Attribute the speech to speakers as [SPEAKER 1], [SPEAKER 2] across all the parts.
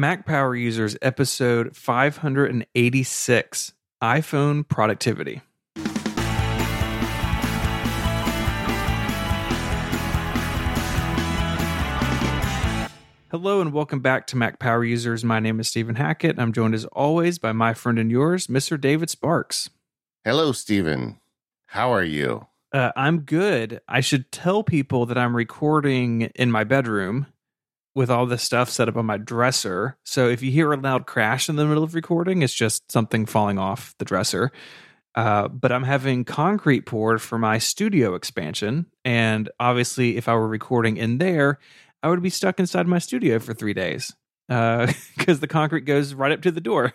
[SPEAKER 1] Mac Power Users, episode 586 iPhone Productivity. Hello and welcome back to Mac Power Users. My name is Stephen Hackett. I'm joined as always by my friend and yours, Mr. David Sparks.
[SPEAKER 2] Hello, Stephen. How are you?
[SPEAKER 1] Uh, I'm good. I should tell people that I'm recording in my bedroom with all this stuff set up on my dresser. So if you hear a loud crash in the middle of recording, it's just something falling off the dresser. Uh, but I'm having concrete poured for my studio expansion. And obviously, if I were recording in there, I would be stuck inside my studio for three days because uh, the concrete goes right up to the door.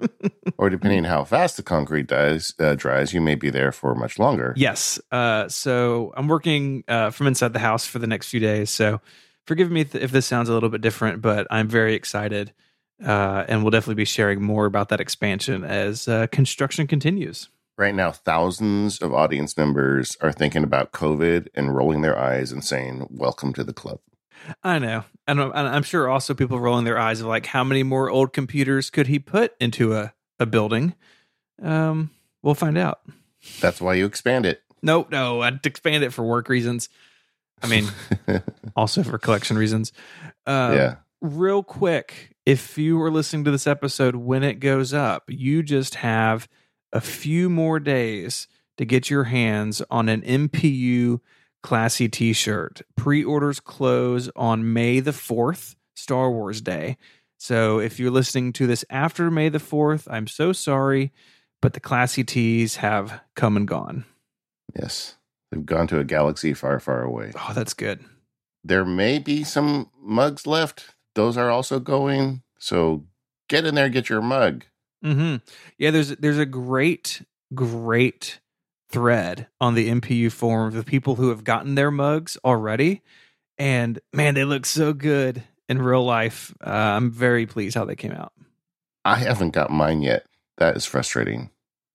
[SPEAKER 2] or depending on how fast the concrete dies, uh, dries, you may be there for much longer.
[SPEAKER 1] Yes. Uh, so I'm working uh, from inside the house for the next few days. So forgive me if this sounds a little bit different, but I'm very excited. Uh, and we'll definitely be sharing more about that expansion as uh, construction continues.
[SPEAKER 2] Right now, thousands of audience members are thinking about COVID and rolling their eyes and saying, Welcome to the club.
[SPEAKER 1] I know. And I'm sure also people rolling their eyes of like, how many more old computers could he put into a, a building? Um, we'll find out.
[SPEAKER 2] That's why you expand it.
[SPEAKER 1] Nope, no, I'd expand it for work reasons. I mean, also for collection reasons.
[SPEAKER 2] Uh, yeah.
[SPEAKER 1] Real quick, if you are listening to this episode when it goes up, you just have a few more days to get your hands on an MPU classy t-shirt. Pre-orders close on May the 4th, Star Wars Day. So if you're listening to this after May the 4th, I'm so sorry, but the classy tees have come and gone.
[SPEAKER 2] Yes. They've gone to a galaxy far, far away.
[SPEAKER 1] Oh, that's good.
[SPEAKER 2] There may be some mugs left. Those are also going. So get in there, get your mug.
[SPEAKER 1] Mm-hmm. Yeah, there's there's a great, great thread on the MPU forum of the people who have gotten their mugs already. And man, they look so good in real life. Uh, I'm very pleased how they came out.
[SPEAKER 2] I haven't got mine yet. That is frustrating.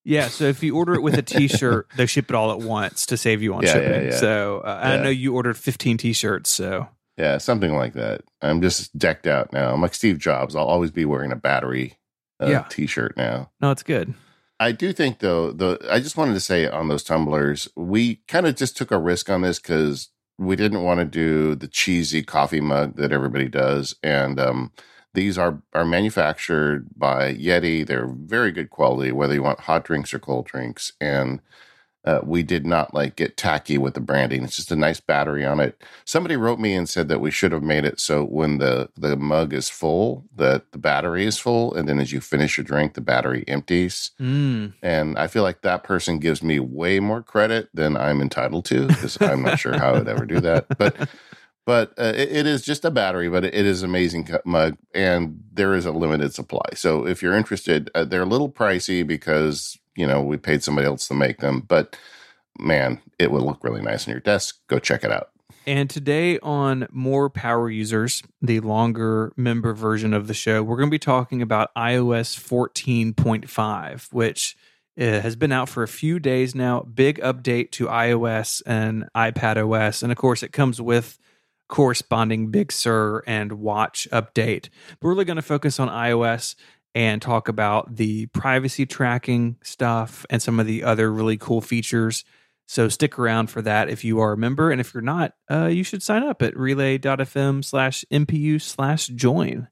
[SPEAKER 1] Yeah, so if you order it with a T-shirt, they ship it all at once to save you on yeah, shipping. Yeah, yeah. So uh, I know you ordered 15 T-shirts, so
[SPEAKER 2] yeah, something like that. I'm just decked out now. I'm like Steve Jobs. I'll always be wearing a battery uh. T-shirt now.
[SPEAKER 1] No, it's good.
[SPEAKER 2] I do think though, the I just wanted to say on those tumblers, we kind of just took a risk on this because we didn't want to do the cheesy coffee mug that everybody does, and um, these are are manufactured by Yeti. They're very good quality, whether you want hot drinks or cold drinks, and uh, we did not like get tacky with the branding. It's just a nice battery on it. Somebody wrote me and said that we should have made it so when the the mug is full, that the battery is full, and then as you finish your drink, the battery empties. Mm. And I feel like that person gives me way more credit than I'm entitled to because I'm not sure how I would ever do that, but. But uh, it, it is just a battery, but it is amazing mug, and there is a limited supply. So if you're interested, uh, they're a little pricey because you know, we paid somebody else to make them, but man, it would look really nice on your desk. Go check it out.
[SPEAKER 1] And today on More Power Users, the longer member version of the show, we're going to be talking about iOS 14.5, which uh, has been out for a few days now. Big update to iOS and iPad OS. And of course, it comes with corresponding Big Sur and Watch update. But we're really going to focus on iOS and talk about the privacy tracking stuff and some of the other really cool features. So stick around for that if you are a member. And if you're not, uh, you should sign up at relay.fm slash MPU slash join.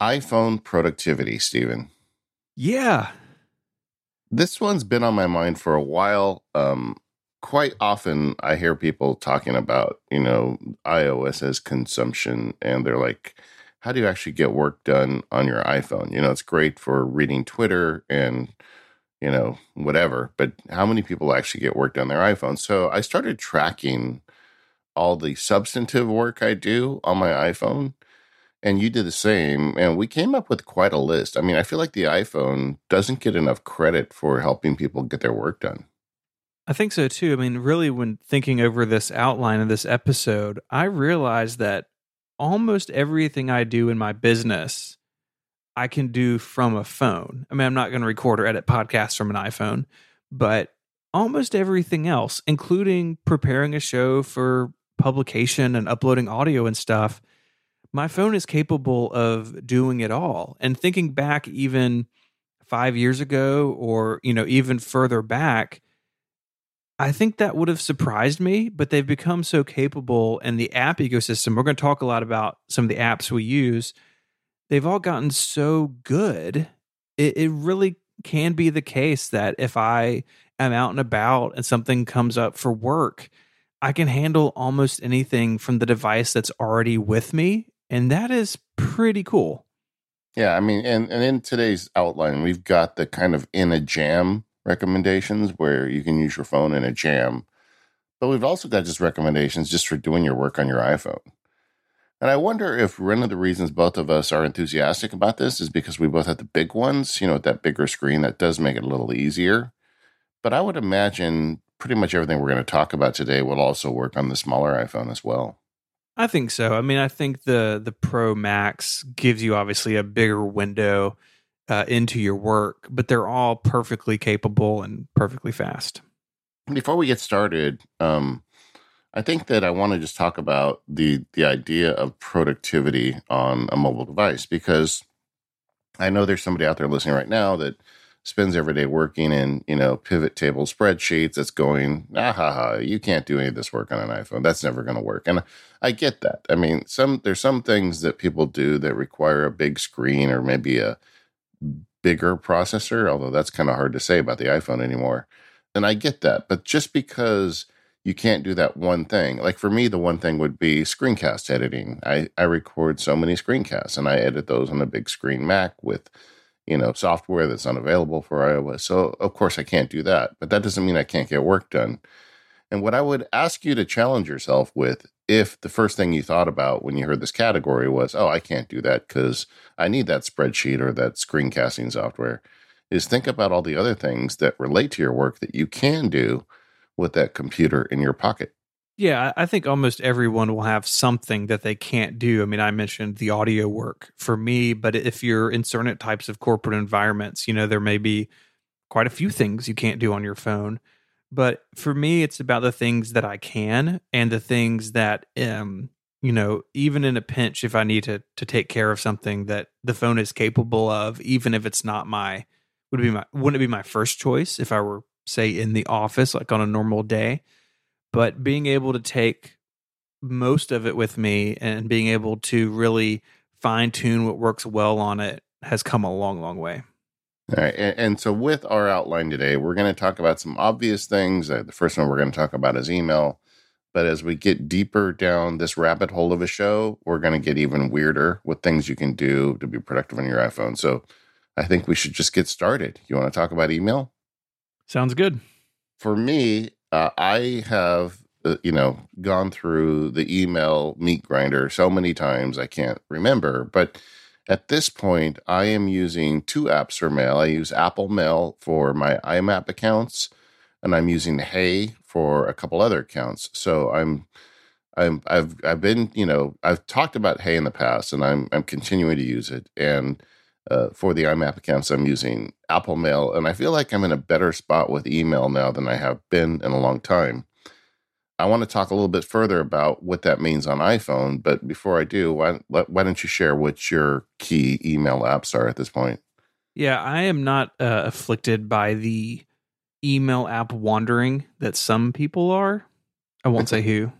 [SPEAKER 2] iPhone productivity, Stephen.
[SPEAKER 1] Yeah.
[SPEAKER 2] This one's been on my mind for a while. Um, quite often I hear people talking about, you know, iOS as consumption, and they're like, how do you actually get work done on your iPhone? You know, it's great for reading Twitter and, you know, whatever, but how many people actually get work done on their iPhone? So I started tracking all the substantive work I do on my iPhone. And you did the same. And we came up with quite a list. I mean, I feel like the iPhone doesn't get enough credit for helping people get their work done.
[SPEAKER 1] I think so too. I mean, really, when thinking over this outline of this episode, I realized that almost everything I do in my business, I can do from a phone. I mean, I'm not going to record or edit podcasts from an iPhone, but almost everything else, including preparing a show for publication and uploading audio and stuff, my phone is capable of doing it all. And thinking back even five years ago or, you know, even further back, I think that would have surprised me, but they've become so capable and the app ecosystem, we're going to talk a lot about some of the apps we use. They've all gotten so good. It, it really can be the case that if I am out and about and something comes up for work, I can handle almost anything from the device that's already with me. And that is pretty cool.
[SPEAKER 2] Yeah, I mean, and, and in today's outline, we've got the kind of in a jam recommendations where you can use your phone in a jam. But we've also got just recommendations just for doing your work on your iPhone. And I wonder if one of the reasons both of us are enthusiastic about this is because we both have the big ones, you know, with that bigger screen that does make it a little easier. But I would imagine pretty much everything we're going to talk about today will also work on the smaller iPhone as well.
[SPEAKER 1] I think so. I mean, I think the the Pro Max gives you obviously a bigger window uh, into your work, but they're all perfectly capable and perfectly fast.
[SPEAKER 2] Before we get started, um, I think that I want to just talk about the the idea of productivity on a mobile device because I know there's somebody out there listening right now that spends every day working in you know pivot table spreadsheets that's going ah ha ha you can't do any of this work on an iphone. That's never going to work. And i get that. I mean some there's some things that people do that require a big screen or maybe a bigger processor, although that's kind of hard to say about the iPhone anymore. And I get that. But just because you can't do that one thing, like for me, the one thing would be screencast editing. I, I record so many screencasts and I edit those on a big screen Mac with, you know, software that's unavailable for iOS. So of course I can't do that. But that doesn't mean I can't get work done. And what I would ask you to challenge yourself with if the first thing you thought about when you heard this category was, oh, I can't do that because I need that spreadsheet or that screencasting software, is think about all the other things that relate to your work that you can do with that computer in your pocket.
[SPEAKER 1] Yeah, I think almost everyone will have something that they can't do. I mean, I mentioned the audio work for me, but if you're in certain types of corporate environments, you know, there may be quite a few things you can't do on your phone. But for me, it's about the things that I can and the things that, um, you know, even in a pinch, if I need to to take care of something that the phone is capable of, even if it's not my would be my wouldn't it be my first choice if I were say in the office like on a normal day, but being able to take most of it with me and being able to really fine tune what works well on it has come a long, long way.
[SPEAKER 2] All right. And, and, so, with our outline today, we're going to talk about some obvious things. Uh, the first one we're going to talk about is email. But as we get deeper down this rabbit hole of a show, we're going to get even weirder with things you can do to be productive on your iPhone. So, I think we should just get started. You want to talk about email?
[SPEAKER 1] Sounds good.
[SPEAKER 2] For me, uh, I have, uh, you know, gone through the email meat grinder so many times I can't remember. But at this point, I am using two apps for mail. I use Apple Mail for my IMAP accounts, and I'm using Hey for a couple other accounts. So I'm, I'm, I've, I've been, you know, I've talked about Hey in the past, and I'm, I'm continuing to use it. And uh, for the IMAP accounts, I'm using Apple Mail, and I feel like I'm in a better spot with email now than I have been in a long time. I want to talk a little bit further about what that means on iPhone. But before I do, why, why don't you share what your key email apps are at this point?
[SPEAKER 1] Yeah, I am not uh, afflicted by the email app wandering that some people are. I won't say who.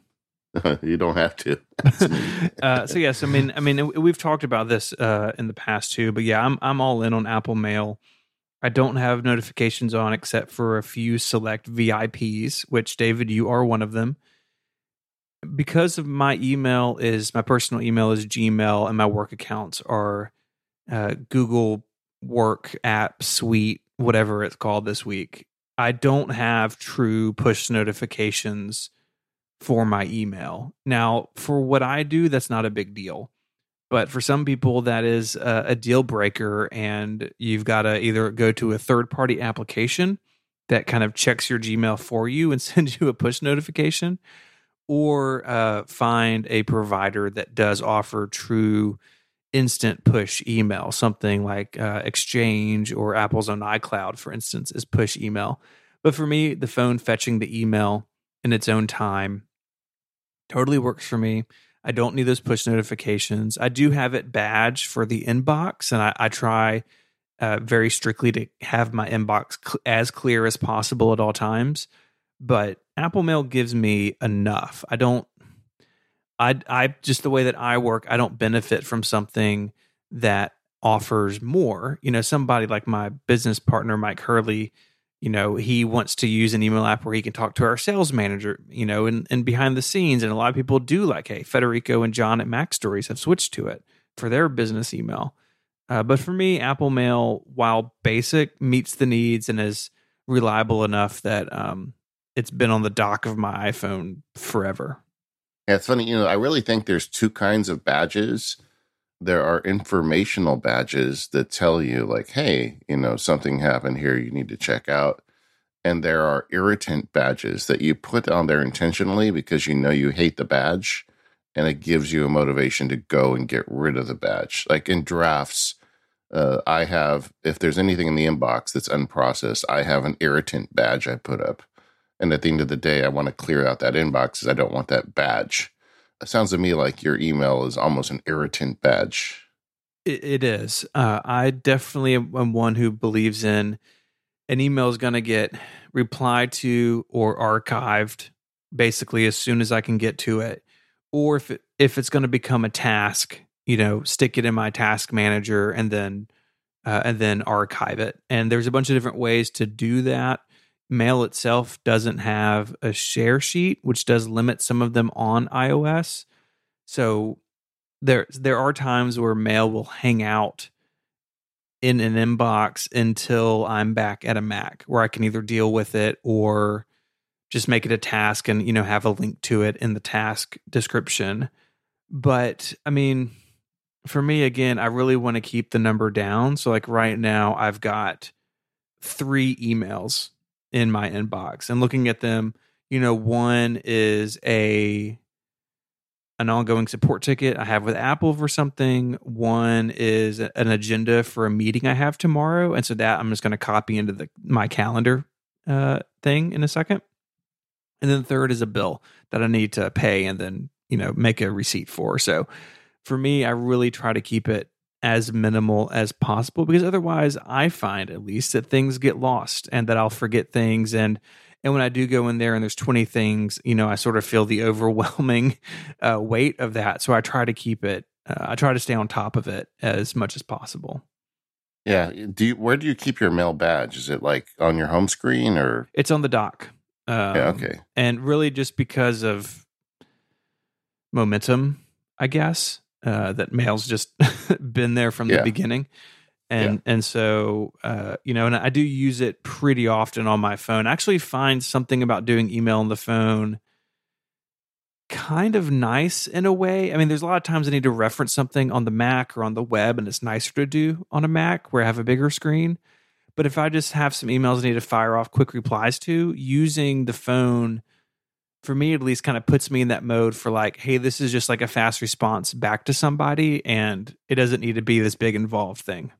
[SPEAKER 2] you don't have to.
[SPEAKER 1] uh, so yes, I mean, I mean, we've talked about this uh, in the past too, but yeah, I'm I'm all in on Apple Mail. I don't have notifications on except for a few select VIPs, which David, you are one of them. Because of my email is my personal email is Gmail and my work accounts are uh, Google Work App Suite, whatever it's called this week. I don't have true push notifications for my email. Now, for what I do, that's not a big deal. But for some people, that is a, a deal breaker, and you've got to either go to a third party application that kind of checks your Gmail for you and sends you a push notification, or uh, find a provider that does offer true instant push email, something like uh, Exchange or Apple's own iCloud, for instance, is push email. But for me, the phone fetching the email in its own time totally works for me. I don't need those push notifications. I do have it badged for the inbox, and I, I try uh, very strictly to have my inbox cl- as clear as possible at all times. But Apple Mail gives me enough. I don't. I I just the way that I work, I don't benefit from something that offers more. You know, somebody like my business partner Mike Hurley you know he wants to use an email app where he can talk to our sales manager you know and, and behind the scenes. And a lot of people do like hey federico and john at mac stories have switched to it for their business email. Uh, but for me apple mail while basic meets the needs and is reliable enough that um, it's been on the dock of my iphone forever.
[SPEAKER 2] Yeah it's funny you know i really think there's two kinds of badges there are informational badges that tell you like hey you know something happened here you need to check out. And there are irritant badges that you put on there intentionally because you know you hate the badge and it gives you a motivation to go and get rid of the badge. Like in drafts uh, i have if there's anything in the inbox that's unprocessed i have an irritant badge i put up. And at the end of the day i want to clear out that inbox because i don't want that badge it sounds to me like your email is almost an irritant badge.
[SPEAKER 1] it, it is. Uh, I definitely am one who believes in an email is going to get replied to or archived basically as soon as I can get to it, or if it, if it's going to become a task, you know, stick it in my task manager and then uh, and then archive it. And there's a bunch of different ways to do that. Mail itself doesn't have a share sheet, which does limit some of them on iOS. So there there are times where mail will hang out in an inbox until I'm back at a Mac where I can either deal with it or just make it a task and you know have a link to it in the task description. But I mean, for me again, I really want to keep the number down. So like right now I've got 3 emails in my inbox and looking at them you know one is a an ongoing support ticket i have with apple for something. One is an agenda for a meeting i have tomorrow and so that i'm just going to copy into the my calendar uh, thing in a second. And then the third is a bill that i need to pay and then you know make a receipt for. So for me i really try to keep it as minimal as possible because otherwise I find at least that things get lost and that I'll forget things and and when I do go in there and there's 20 things, you know, I sort of feel the overwhelming uh, weight of that. So I try to keep it uh, I try to stay on top of it as much as possible.
[SPEAKER 2] Yeah, do you, where do you keep your mail badge? Is it like on your home screen or
[SPEAKER 1] It's on the dock. Um,
[SPEAKER 2] Yeah, okay.
[SPEAKER 1] And really just because of momentum, I guess uh, that mail's just been there from
[SPEAKER 2] Yeah.
[SPEAKER 1] the beginning. And and so uh, you know, and I do use it pretty often on my phone. I actually find something about doing email on the phone kind of nice in a way. I mean, there's a lot of times I need to reference something on the Mac or on the web, and it's nicer to do on a Mac where I have a bigger screen. But if I just have some emails I need to fire off quick replies to, using the phone for me at least kind of puts me in that mode for like, hey, this is just like a fast response back to somebody and it doesn't need to be this big involved thing.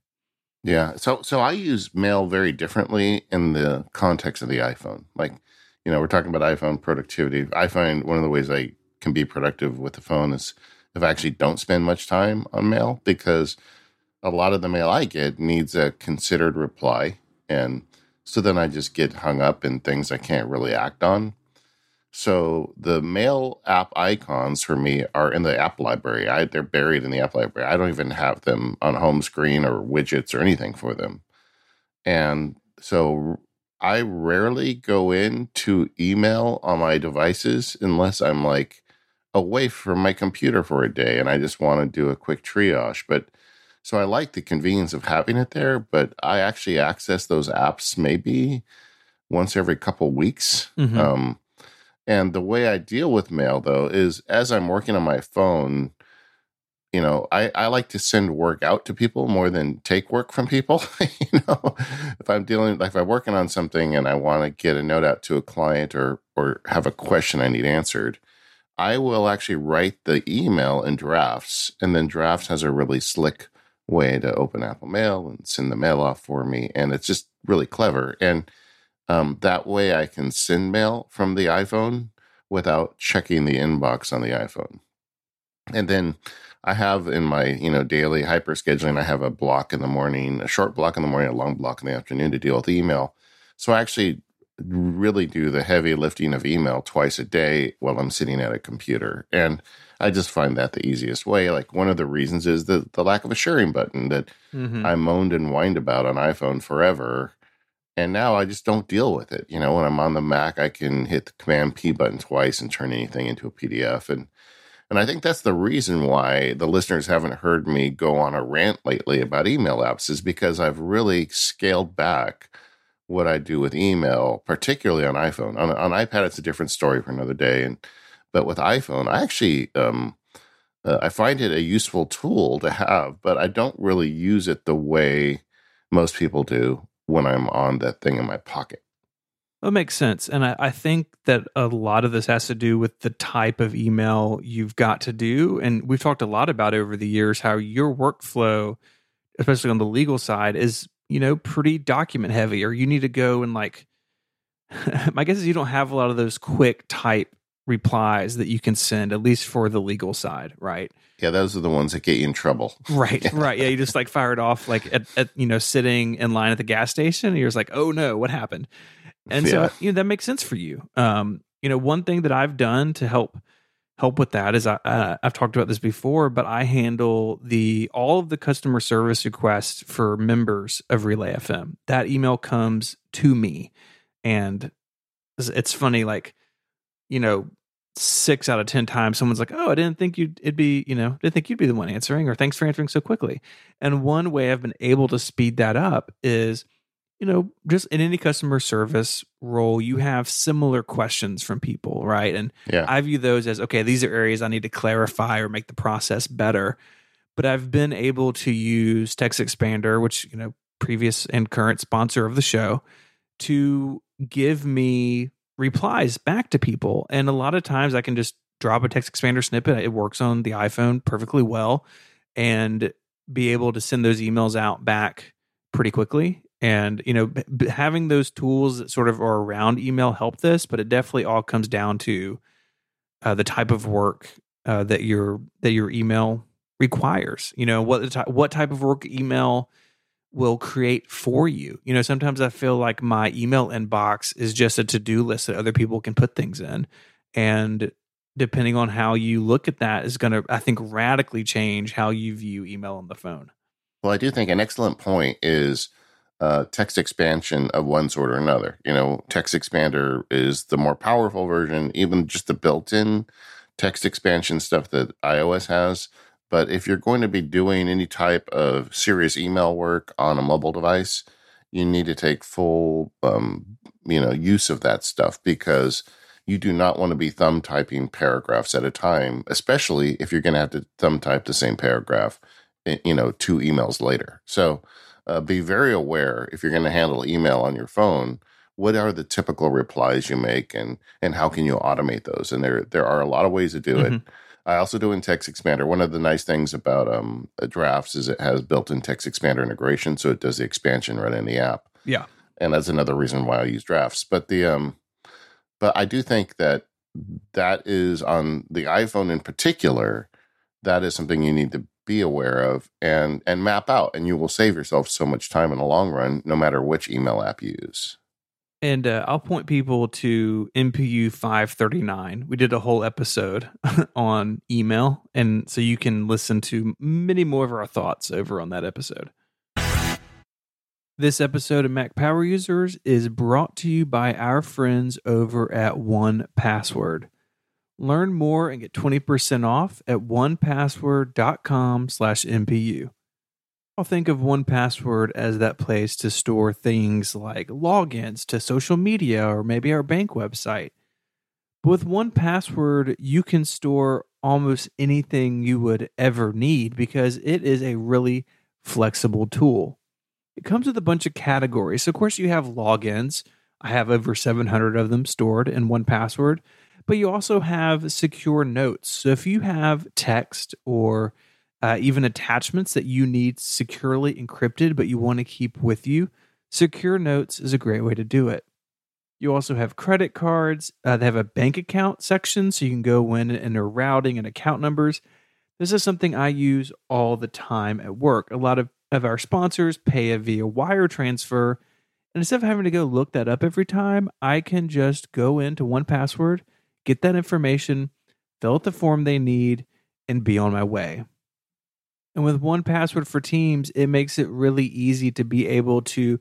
[SPEAKER 2] Yeah. So so I use mail very differently in the context of the iPhone. Like, you know, we're talking about iPhone productivity. I find one of the ways I can be productive with the phone is if I actually don't spend much time on mail because a lot of the mail I get needs a considered reply. And so then I just get hung up in things I can't really act on. So the mail app icons for me are in the app library. I, they're buried in the app library. I don't even have them on home screen or widgets or anything for them. And so I rarely go into email on my devices unless I'm like away from my computer for a day and I just want to do a quick triage. But so I like the convenience of having it there, but I actually access those apps maybe once every couple weeks.
[SPEAKER 1] Mhm.
[SPEAKER 2] Um, and the way I deal with mail, though, is as I'm working on my phone, you know, I, I like to send work out to people more than take work from people. you know, if I'm dealing, like if I'm working on something and I want to get a note out to a client or or have a question I need answered, I will actually write the email in drafts, and then drafts has a really slick way to open Apple Mail and send the mail off for me, and it's just really clever. And um, that way, I can send mail from the iPhone without checking the inbox on the iPhone. And then I have in my, you know, daily hyper scheduling, I have a block in the morning, a short block in the morning, a long block in the afternoon to deal with email. So I actually really do the heavy lifting of email twice a day while I'm sitting at a computer. And I just find that the easiest way. Like one of the reasons is the, the lack of a sharing button that mm-hmm. I moaned and whined about on iPhone forever. And now I just don't deal with it. You know, when I'm on the Mac, I can hit the Command P button twice and turn anything into a PDF. And and I think that's the reason why the listeners haven't heard me go on a rant lately about email apps is because I've really scaled back what I do with email, particularly on iPhone. On, on iPad, it's a different story for another day. And but with iPhone, I actually um, uh, I find it a useful tool to have, but I don't really use it the way most people do when I'm on that thing in my pocket.
[SPEAKER 1] That makes sense. And I, I, think that a lot of this has to do with the type of email you've got to do. And we've talked a lot about over the years how your workflow, especially on the legal side, is, you know, pretty document heavy, or you need to go and like, my guess is you don't have a lot of those quick type replies that you can send, at least for the legal side, right?
[SPEAKER 2] Yeah, those are the ones that get you in trouble.
[SPEAKER 1] Right, right. Yeah, you just like fired off like at, at, you know sitting in line at the gas station. And you're just like, oh no, what happened? And yeah. so you know that makes sense for you. Um, you know, one thing that I've done to help help with that is I, uh, I've talked about this before, but I handle the all of the customer service requests for members of Relay FM. That email comes to me, and it's funny, like you know, six out of ten times someone's like, "Oh, I didn't think you'd it'd be you know didn't think you'd be the one answering," or "Thanks for answering so quickly." And one way I've been able to speed that up is you know, just in any customer service role, you have similar questions from people, right? And yeah. I view those as okay, these are areas I need to clarify or make the process better. But I've been able to use TextExpander, which, you know, previous and current sponsor of the show, to give me replies back to people. And a lot of times I can just drop a TextExpander snippet. It works on the iPhone perfectly well and be able to send those emails out back pretty quickly and you know b- having those tools that sort of are around email help this but it definitely all comes down to uh, the type of work uh, that your that your email requires you know what the ty- what type of work email will create for you you know sometimes i feel like my email inbox is just a to-do list that other people can put things in and depending on how you look at that is going to i think radically change how you view email on the phone
[SPEAKER 2] well i do think an excellent point is uh, text expansion of one sort or another. You know, TextExpander is the more powerful version, even just the built in text expansion stuff that iOS has. But if you're going to be doing any type of serious email work on a mobile device, you need to take full, um, you know, use of that stuff because you do not want to be thumb typing paragraphs at a time, especially if you're going to have to thumb type the same paragraph, eh, you know, two emails later. So uh, be very aware if you're going to handle email on your phone what are the typical replies you make and and how can you automate those and there there are a lot of ways to do mm-hmm. it i also do in TextExpander. One of the nice things about um, drafts is it has built-in text expander integration so it does the expansion right in the app.
[SPEAKER 1] Yeah.
[SPEAKER 2] And that's another reason why i use drafts. But the um but i do think that that is on the iphone in particular that is something you need to be aware of and and map out and you will save yourself so much time in the long run no matter which email app you use
[SPEAKER 1] and uh, i'll point people to mpu 539 we did a whole episode on email and so you can listen to many more of our thoughts over on that episode this episode of Mac Power Users is brought to you by our friends over at 1Password. Learn more and get 20% off at onepassword.com slash MPU. I'll think of 1Password as that place to store things like logins to social media or maybe our bank website. But with 1Password, you can store almost anything you would ever need because it is a really flexible tool. It comes with a bunch of categories. So of course, you have logins. I have over 700 of them stored in 1Password but you also have secure notes. So if you have text or uh, even attachments that you need securely encrypted, but you want to keep with you, secure notes is a great way to do it. You also have credit cards. Uh, they have a bank account section, so you can go in and enter routing and account numbers. This is something I use all the time at work. A lot of, of our sponsors pay via wire transfer. And instead of having to go look that up every time, I can just go into 1Password, get that information, fill out the form they need, and be on my way. And with 1Password for Teams, it makes it really easy to be able to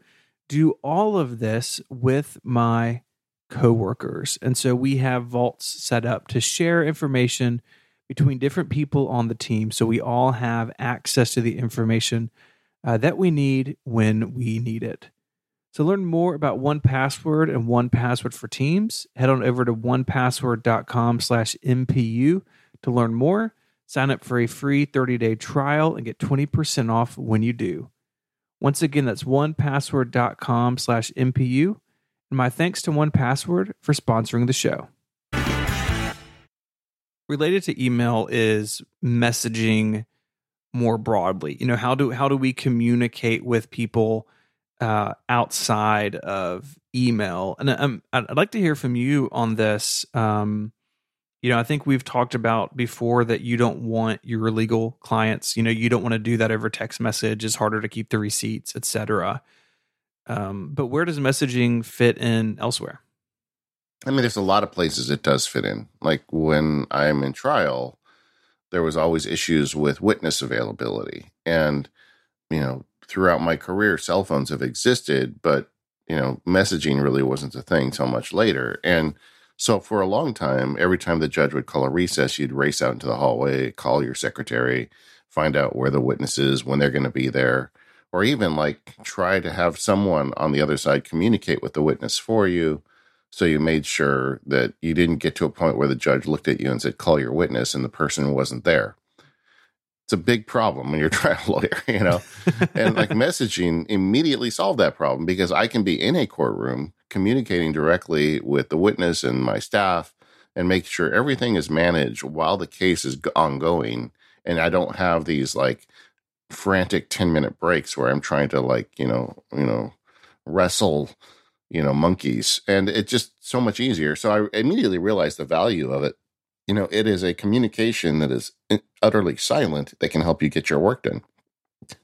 [SPEAKER 1] do all of this with my coworkers. And so we have vaults set up to share information between different people on the team so we all have access to the information uh, that we need when we need it. So learn more about 1Password and 1Password for Teams. Head on over to onepassword.com slash MPU to learn more. Sign up for a free 30-day trial and get 20% off when you do. Once again, that's onepassword.com slash MPU. And my thanks to 1Password for sponsoring the show. Related to email is messaging more broadly. You know, how do how do we communicate with people uh, outside of email? And um, I'd like to hear from you on this. Um, you know, I think we've talked about before that you don't want your legal clients, you know, you don't want to do that over text message. It's harder to keep the receipts, etc. Um, but where does messaging fit in elsewhere?
[SPEAKER 2] I mean, there's a lot of places it does fit in. Like when I'm in trial, there was always issues with witness availability. And, you know, throughout my career, cell phones have existed, but, you know, messaging really wasn't a thing till much later. And so for a long time, every time the judge would call a recess, you'd race out into the hallway, call your secretary, find out where the witness is, when they're going to be there, or even like try to have someone on the other side communicate with the witness for you. So you made sure that you didn't get to a point where the judge looked at you and said, call your witness, and the person wasn't there. It's a big problem when you're a trial lawyer, you know? and like messaging immediately solved that problem because I can be in a courtroom communicating directly with the witness and my staff and make sure everything is managed while the case is ongoing. And i don't have these like frantic 10 minute breaks where i'm trying to like you know you know wrestle you know monkeys. And it's just so much easier. So i immediately realized the value of it. You know it is a communication that is eh, utterly silent that can help you get your work done.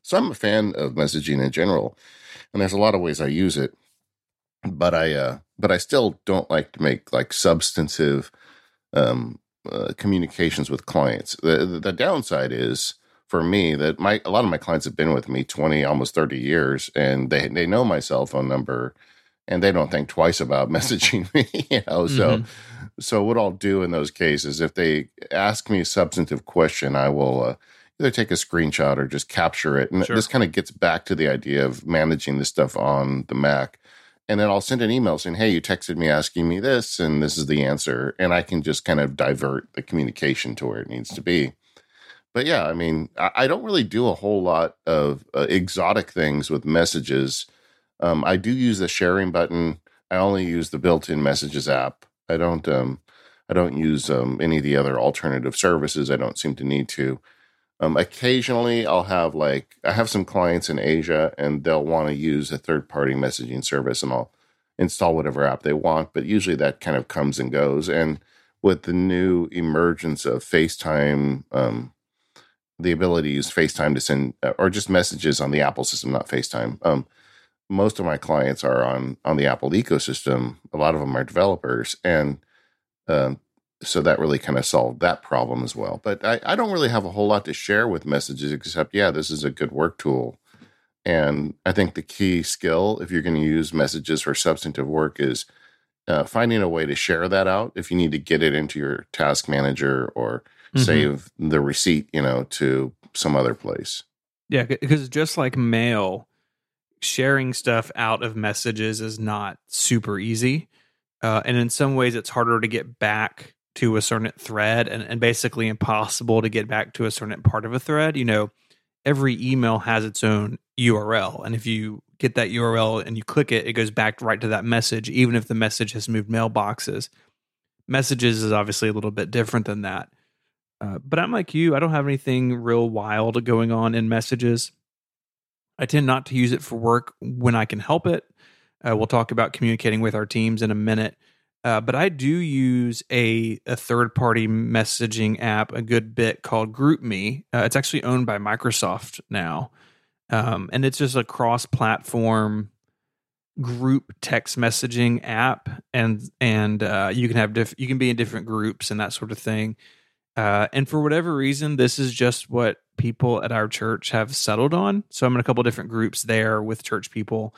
[SPEAKER 2] So i'm a fan of messaging in general and there's a lot of ways i use it but I uh, but I still don't like to make like substantive um, uh, communications with clients. The, the, downside is for me that my a lot of my clients have been with me 20 almost 30 years and they they know my cell phone number and they don't think twice about messaging me you know so mm-hmm. so what I'll do in those cases if they ask me a substantive question I will uh, either take a screenshot or just capture it and sure. this kind of gets back to the idea of managing this stuff on the Mac and then I'll send an email saying, "Hey, you texted me asking me this, and this is the answer," and I can just kind of divert the communication to where it needs to be. But yeah, I mean, I, don't really do a whole lot of uh, exotic things with messages. Um, I do use the sharing button. I only use the built-in messages app. I don't. Um, I don't use um, any of the other alternative services. I don't seem to need to. Um, occasionally, I'll have like I have some clients in Asia, and they'll want to use a third-party messaging service, and I'll install whatever app they want. But usually, that kind of comes and goes. And with the new emergence of FaceTime, um, the ability to use FaceTime to send uh, or just messages on the Apple system, not FaceTime. Um, most of my clients are on on the Apple ecosystem. A lot of them are developers, and um, so that really kind of solved that problem as well. But I, I don't really have a whole lot to share with messages except, yeah, this is a good work tool. And I think the key skill, if you're going to use messages for substantive work, is uh, finding a way to share that out. If you need to get it into your task manager or mm-hmm. save the receipt, you know, to some other place.
[SPEAKER 1] Yeah, because just like mail, sharing stuff out of messages is not super easy. Uh, and in some ways, it's harder to get back to a certain thread and, and basically impossible to get back to a certain part of a thread. You know, every email has its own URL. And if you get that URL and you click it, it goes back right to that message, even if the message has moved mailboxes. Messages is obviously a little bit different than that. Uh, but I'm like you, I don't have anything real wild going on in messages. I tend not to use it for work when I can help it. Uh, we'll talk about communicating with our teams in a minute. Uh, but I do use a, a third party messaging app a good bit called GroupMe. Uh, it's actually owned by Microsoft now. Um, and it's just a cross platform group text messaging app and and uh, you can have diff- you can be in different groups and that sort of thing uh, and for whatever reason this is just what people at our church have settled on so i'm in a couple different groups there with church people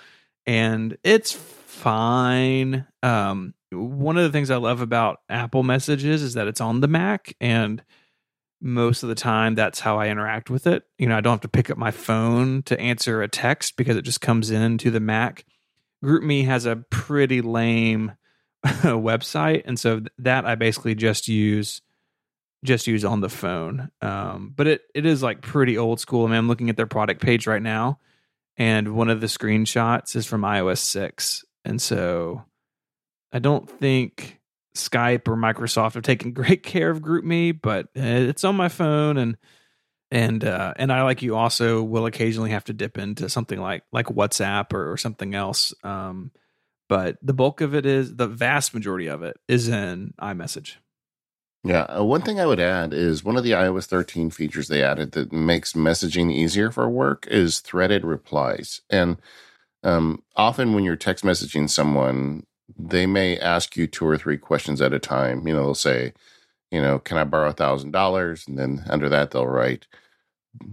[SPEAKER 1] and it's fine um, one of the things i love about apple messages is that it's on the mac and most of the time that's how I interact with it. You know, I don't have to pick up my phone to answer a text because it just comes in to the Mac. GroupMe has a pretty lame website, and so that I basically just use just use on the phone. Um, but it it is like pretty old school. I mean, I'm looking at their product page right now, and one of the screenshots is from iOS six, and so I don't think Skype or Microsoft have taken great care of GroupMe, but it's on my phone and and uh, and I like you also will occasionally have to dip into something like like WhatsApp or, or something else. Um, but the bulk of it is the vast majority of it is in iMessage.
[SPEAKER 2] Yeah, uh, one thing I would add is one of the iOS 13 features they added that makes messaging easier for work is threaded replies. And um, often when you're text messaging someone, they may ask you two or three questions at a time. You know, they'll say, you know, can I borrow a thousand dollars? And then under that they'll write,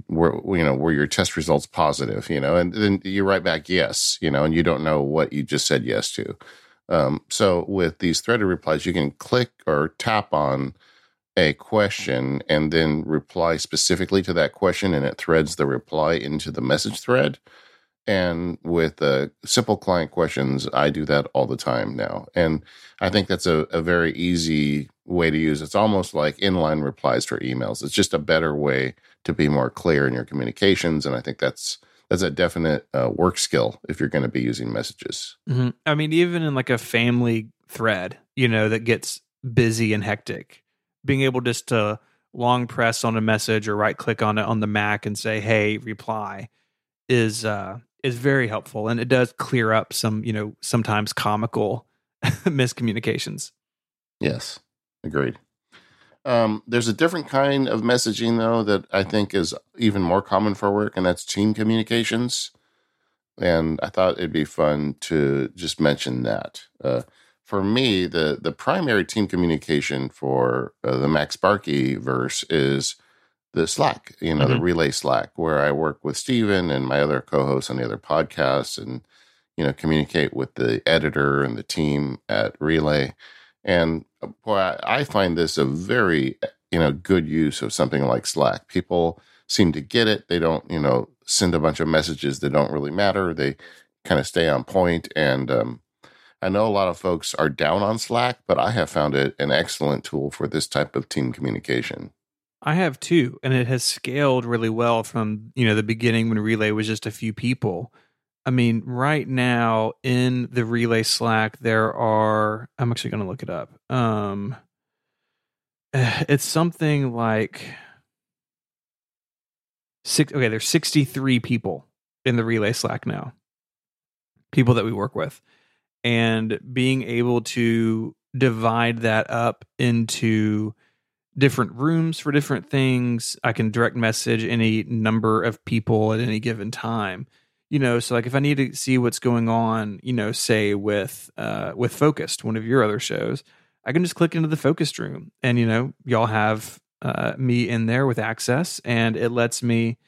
[SPEAKER 2] were you know were your test results positive? You know, and then you write back yes. You know, and you don't know what you just said yes to. Um, so with these threaded replies, you can click or tap on a question and then reply specifically to that question, and it threads the reply into the message thread. And with uh, simple client questions, I do that all the time now. And I think that's a, a very easy way to use. It's almost like inline replies for emails. It's just a better way to be more clear in your communications. And I think that's that's a definite uh, work skill if you're going to be using messages.
[SPEAKER 1] Mm-hmm. I mean, even in like a family thread, you know, that gets busy and hectic, being able just to long press on a message or right click on it on the Mac and say, "Hey, reply," is uh, is very helpful and it does clear up some you know sometimes comical miscommunications.
[SPEAKER 2] Yes agreed. Um, there's a different kind of messaging though that i think is even more common for work and that's team communications. And i thought it'd be fun to just mention that. Uh, for me the the primary team communication for uh, the MacSparky verse is the Slack, you know, mm-hmm. the Relay Slack, where I work with Stephen and my other co-hosts on the other podcasts, and you know, communicate with the editor and the team at Relay. And uh, boy, I find this a very you know good use of something like Slack. People seem to get it. They don't you know send a bunch of messages that don't really matter. They kind of stay on point. point and um, I know a lot of folks are down on Slack, but I have found it an excellent tool for this type of team communication.
[SPEAKER 1] I have too, and it has scaled really well from you know the beginning when Relay was just a few people. I mean, right now in the Relay Slack, there are. I'm actually going to look it up. Um, it's something like six. Okay, there's 63 people in the Relay Slack now. People that we work with, and being able to divide that up into different rooms for different things. I can direct message any number of people at any given time. You know, so like if I need to see what's going on, you know, say with uh with Focused, one of your other shows, I can just click into the focused room and you know, y'all have uh me in there with access and it lets me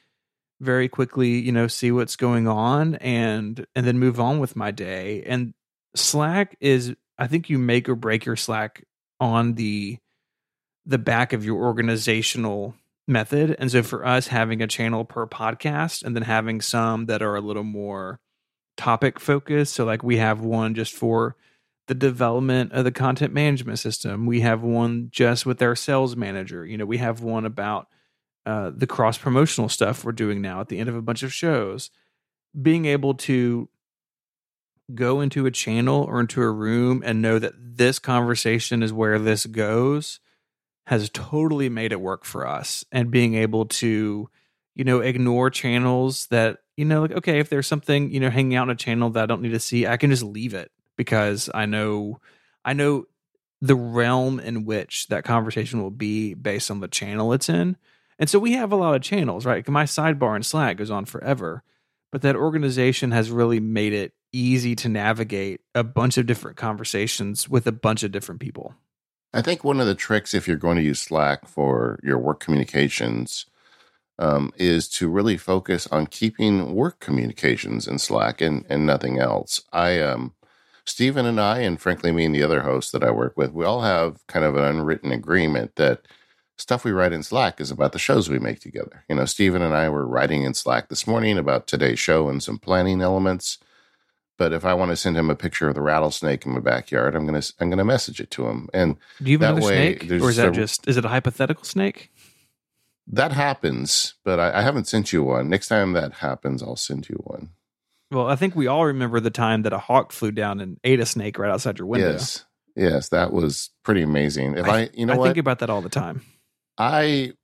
[SPEAKER 1] very quickly, you know, see what's going on and and then move on with my day. And Slack is I think you make or break your Slack on the the back of your organizational method. And so for us, having a channel per podcast and then having some that are a little more topic focused. So, like, we have one just for the development of the content management system, we have one just with our sales manager. You know, we have one about uh, the cross promotional stuff we're doing now at the end of a bunch of shows. Being able to go into a channel or into a room and know that this conversation is where this goes has totally made it work for us and being able to you know ignore channels that you know like okay if there's something you know hanging out in a channel that I don't need to see I can just leave it because I know I know the realm in which that conversation will be based on the channel it's in. And so we have a lot of channels, right? My sidebar in Slack goes on forever, but that organization has really made it easy to navigate a bunch of different conversations with a bunch of different people.
[SPEAKER 2] I think one of the tricks, if you're going to use Slack for your work communications, um, is to really focus on keeping work communications in Slack and, and nothing else. I um, Stephen and I, and frankly, me and the other hosts that I work with, we all have kind of an unwritten agreement that stuff we write in Slack is about the shows we make together. You know, Stephen and I were writing in Slack this morning about today's show and some planning elements. But if I want to send him a picture of the rattlesnake in my backyard, I'm gonna I'm gonna message it to him. And
[SPEAKER 1] do you have another way, snake, or is that a, just is it a hypothetical snake?
[SPEAKER 2] That happens, but I, I haven't sent you one. Next time that happens, I'll send you one.
[SPEAKER 1] Well, I think we all remember the time that a hawk flew down and ate a snake right outside your window.
[SPEAKER 2] Yes, yes, that was pretty amazing. If I, I you know,
[SPEAKER 1] I
[SPEAKER 2] what?
[SPEAKER 1] think about that all the time.
[SPEAKER 2] I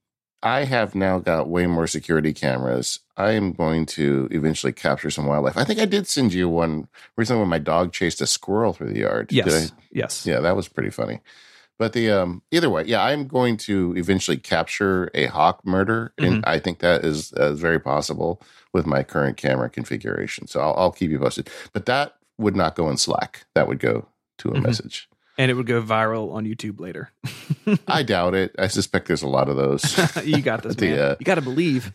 [SPEAKER 2] I have now got way more security cameras. I am going to eventually capture some wildlife. I think I did send you one recently when my dog chased a squirrel through the yard.
[SPEAKER 1] Yes. Yes.
[SPEAKER 2] Yeah, that was pretty funny. But the um, either way, yeah, I'm going to eventually capture a hawk murder, and mm-hmm. I think that is uh, very possible with my current camera configuration. So I'll, I'll, keep you posted. But that would not go in Slack. That would go to a mm-hmm. message,
[SPEAKER 1] and it would go viral on YouTube later.
[SPEAKER 2] I doubt it. I suspect there's a lot of those.
[SPEAKER 1] you got this, the, man. Uh, you got to believe.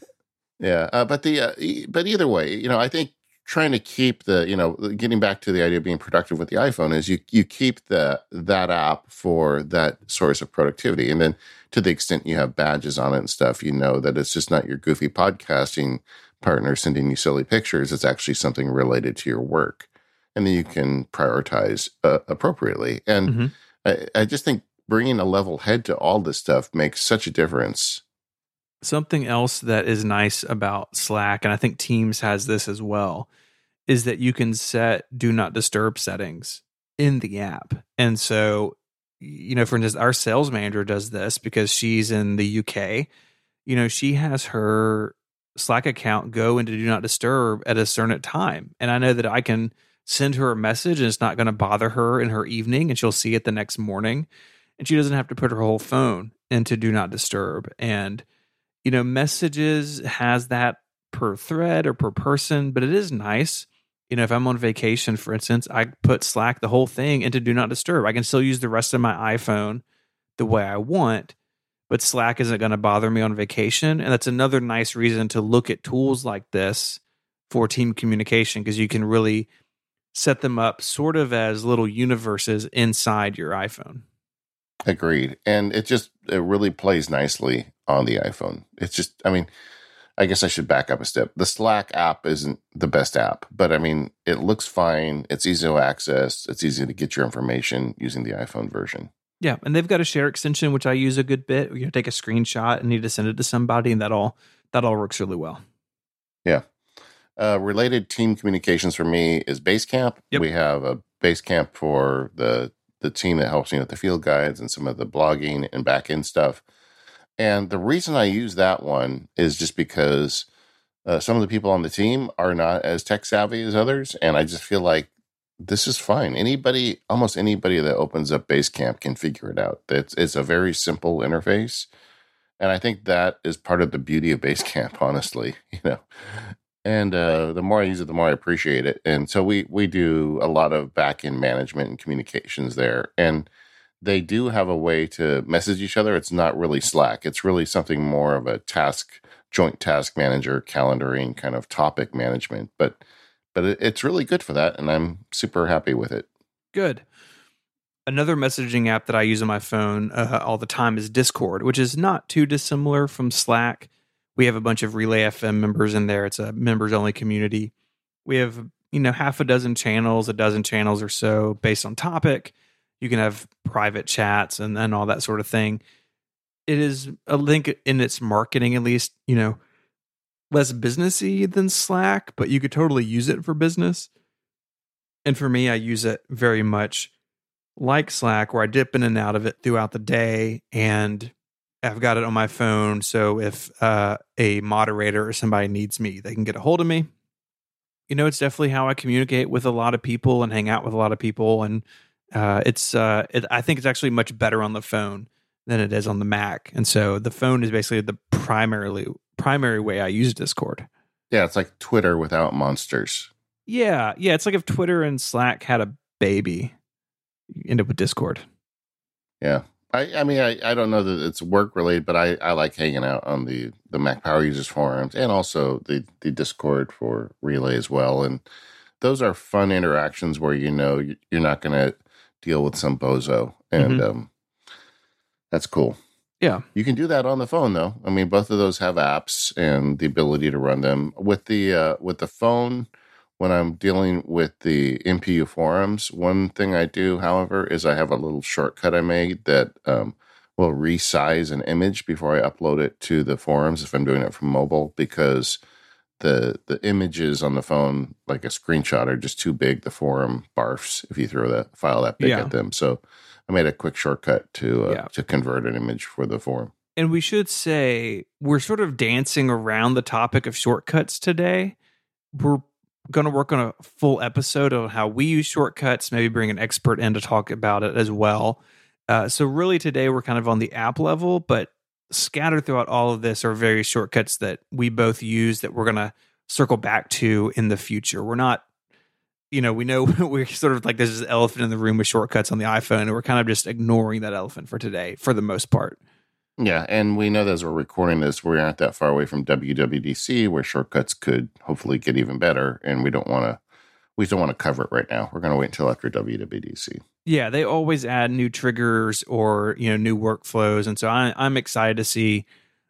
[SPEAKER 2] Yeah, uh, but the uh, but either way, you know, I think trying to keep the you know getting back to the idea of being productive with the iphone is you you keep the that app for that source of productivity and then to the extent you have badges on it and stuff you know that it's just not your goofy podcasting partner sending you silly pictures it's actually something related to your work and then you can prioritize uh, appropriately and mm-hmm. I, I just think bringing a level head to all this stuff makes such a difference
[SPEAKER 1] Something else that is nice about Slack, and I think Teams has this as well, is that you can set do not disturb settings in the app. And so, you know, for instance, our sales manager does this because she's in the UK. You know, she has her Slack account go into do not disturb at a certain time. And I know that I can send her a message and it's not going to bother her in her evening and she'll see it the next morning. And she doesn't have to put her whole phone into do not disturb. And you know, messages has that per thread or per person, but it is nice. You know, if I'm on vacation, for instance, I put Slack, the whole thing, into do not disturb. I can still use the rest of my iPhone the way I want, but Slack isn't going to bother me on vacation. And that's another nice reason to look at tools like this for team communication because you can really set them up sort of as little universes inside your iPhone.
[SPEAKER 2] Agreed. And it just it really plays nicely on the iPhone. It's just I mean, I guess I should back up a step. The Slack app isn't the best app, but I mean, it looks fine. It's easy to access. It's easy to get your information using the iPhone version.
[SPEAKER 1] Yeah, and they've got a share extension which I use a good bit. You know, take a screenshot and need to send it to somebody, and that all that all works really well.
[SPEAKER 2] Yeah. Uh, related team communications for me is Basecamp. Yep. We have a Basecamp for the the team that helps me with the field guides and some of the blogging and back end stuff. And the reason I use that one is just because uh, some of the people on the team are not as tech savvy as others. And I just feel like this is fine. Anybody, almost anybody that opens up Basecamp can figure it out. It's, it's a very simple interface. And I think that is part of the beauty of Basecamp, honestly. You know, and uh, the more I use it, the more I appreciate it. And so we we do a lot of back end management and communications there, and they do have a way to message each other. It's not really Slack. It's really something more of a task, joint task manager, calendaring kind of topic management. But but it, it's really good for that, and I'm super happy with it.
[SPEAKER 1] Good. Another messaging app that I use on my phone uh, all the time is Discord, which is not too dissimilar from Slack we have a bunch of Relay FM members in there. It's a members only community. We have, you know, half a dozen channels, a dozen channels or so based on topic. You can have private chats and, and all that sort of thing. It is a link in its marketing, at least, you know, less businessy than Slack, but you could totally use it for business. And for me, I use it very much like Slack, where I dip in and out of it throughout the day and I've got it on my phone. So if uh, a moderator or somebody needs me, they can get a hold of me. You know, it's definitely how I communicate with a lot of people and hang out with a lot of people. And Uh, it's uh, it, I think it's actually much better on the phone than it is on the Mac, and so the phone is basically the primarily primary way I use Discord.
[SPEAKER 2] Yeah, it's like Twitter without monsters.
[SPEAKER 1] Yeah, yeah, it's like if Twitter and Slack had a baby, you end up with Discord.
[SPEAKER 2] Yeah, I, I mean, I, I don't know that it's work related, but I, I like hanging out on the, the Mac Power Users forums and also the, the Discord for Relay as well. And those are fun interactions where you know you're not going to deal with some bozo, and
[SPEAKER 1] Mhm.
[SPEAKER 2] um, that's cool.
[SPEAKER 1] Yeah,
[SPEAKER 2] You can do that on the phone though. I mean, both of those have apps and the ability to run them with the uh, with the phone. When I'm dealing with the MPU forums, one thing I do, however, is I have a little shortcut I made that um, will resize an image before I upload it to the forums if I'm doing it from mobile because the the images on the phone, like a screenshot, are just too big. The forum barfs if you throw that file that big
[SPEAKER 1] Yeah.
[SPEAKER 2] at them. So I made a quick shortcut to uh,
[SPEAKER 1] Yeah.
[SPEAKER 2] to convert an image for the forum.
[SPEAKER 1] and we should say we're sort of dancing around the topic of shortcuts today. We're going to work on a full episode on how we use shortcuts, maybe bring an expert in to talk about it as well. Uh, so, really, today we're kind of on the app level, but scattered throughout all of this are various shortcuts that we both use that we're going to circle back to in the future. We're not, you know, we know we're sort of like there's this elephant in the room with shortcuts on the iPhone, and we're kind of just ignoring that elephant for today for the most part.
[SPEAKER 2] Yeah, and we know that as we're recording this, we aren't that far away from WWDC, where shortcuts could hopefully get even better, and we don't want to. We don't want to cover it right now. We're going to wait until after WWDC.
[SPEAKER 1] Yeah, they always add new triggers or you know new workflows, and so I, I'm excited to see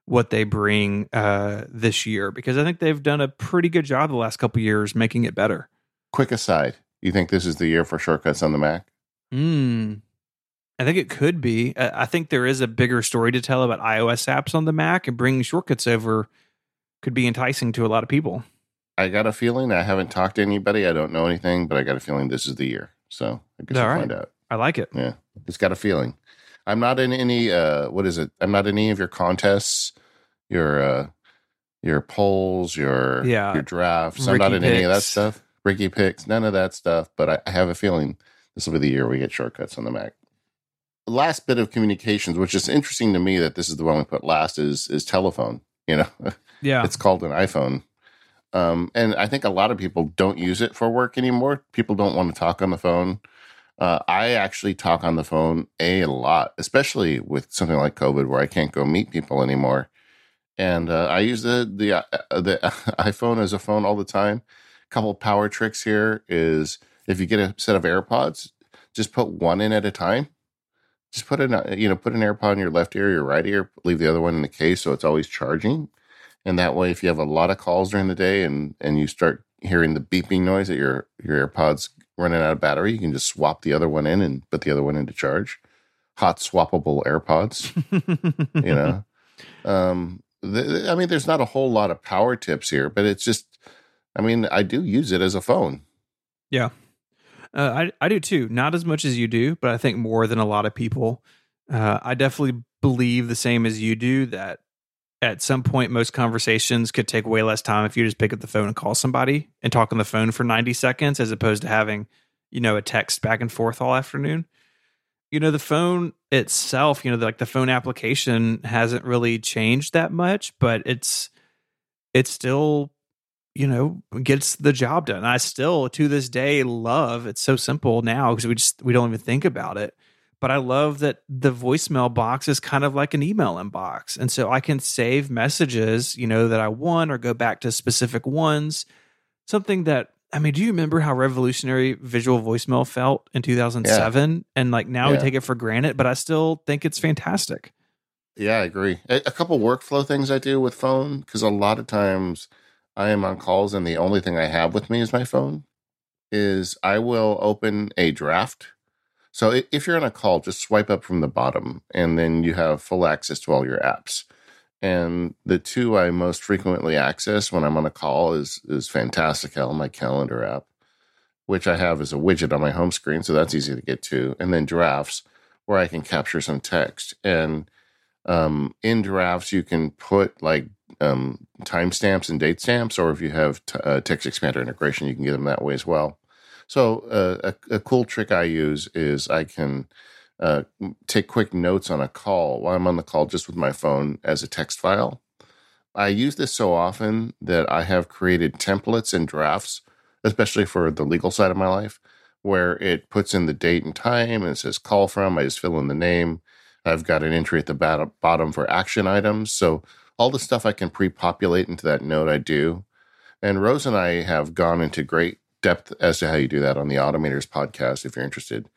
[SPEAKER 1] what they bring uh, this year because I think they've done a pretty good job the last couple years making it better.
[SPEAKER 2] Quick aside: You think this is the year for shortcuts on the Mac?
[SPEAKER 1] Hmm. I think it could be. I think there is a bigger story to tell about iOS apps on the Mac, and bringing shortcuts over could be enticing to a lot of people.
[SPEAKER 2] I got a feeling. I haven't talked to anybody. I don't know anything, but I got a feeling this is the year. So I guess
[SPEAKER 1] All
[SPEAKER 2] we'll
[SPEAKER 1] right.
[SPEAKER 2] find out.
[SPEAKER 1] I like it.
[SPEAKER 2] Yeah, it's got a feeling. I'm not in any. uh What is it? I'm not in any of your contests, your uh your polls, your
[SPEAKER 1] Yeah.
[SPEAKER 2] your drafts. I'm not in any of that stuff. Ricky picks, none of that stuff. But I, I have a feeling this will be the year we get shortcuts on the Mac. Last bit of communications, which is interesting to me that this is the one we put last, is is telephone. You know,
[SPEAKER 1] Yeah.
[SPEAKER 2] it's called an iPhone. Um, and I think a lot of people don't use it for work anymore. People don't want to talk on the phone. Uh, I actually talk on the phone a lot, especially with something like COVID, where I can't go meet people anymore. And uh, I use the the uh, the iPhone as a phone all the time. A couple power tricks here is if you get a set of AirPods, just put one in at a time. Just put an uh, you know put an AirPod in your left ear, your right ear. Leave the other one in the case so it's always charging. And that way, if you have a lot of calls during the day and and you start hearing the beeping noise that your your AirPods running out of battery, you can just swap the other one in and put the other one into charge. Hot swappable AirPods, you know. um, th- I mean, there's not a whole lot of power tips here, but it's just, I mean, I do use it as a phone.
[SPEAKER 1] Yeah. Uh, I I do too. Not as much as you do, but I think more than a lot of people. Uh, I definitely believe the same as you do that at some point most conversations could take way less time if you just pick up the phone and call somebody and talk on the phone for 90 seconds as opposed to having, you know, a text back and forth all afternoon. You know, the phone itself, you know, like the phone application hasn't really changed that much, but it's it's still you know gets the job done. I still to this day love it's so simple now because we just we don't even think about it but i love that the voicemail box is kind of like an email inbox and so i can save messages you know that i want or go back to specific ones. Something that i mean do you remember how revolutionary visual voicemail felt in 2007 and like now we take it for granted but i still think it's fantastic.
[SPEAKER 2] Yeah, I agree. A, a couple workflow things I do with phone because a lot of times I am on calls and the only thing I have with me is my phone. Is I will open a draft. So if you're on a call, just swipe up from the bottom and then you have full access to all your apps. And the two I most frequently access when I'm on a call is is Fantastical, my calendar app, which I have as a widget on my home screen, so that's easy to get to, and then Drafts, where I can capture some text. And um, in Drafts, you can put like um, timestamps and date stamps, or if you have t- uh, TextExpander integration, you can get them that way as well. So uh, a, a cool trick I use is I can uh, take quick notes on a call while I'm on the call just with my phone as a text file. I use this so often that I have created templates and drafts, especially for the legal side of my life, where it puts in the date and time and it says call from. I just fill in the name. I've got an entry at the bottom for action items. So all the stuff I can pre populate into that note, I do. And Rose and I have gone into great depth as to how you do that on the Automators podcast if you're interested.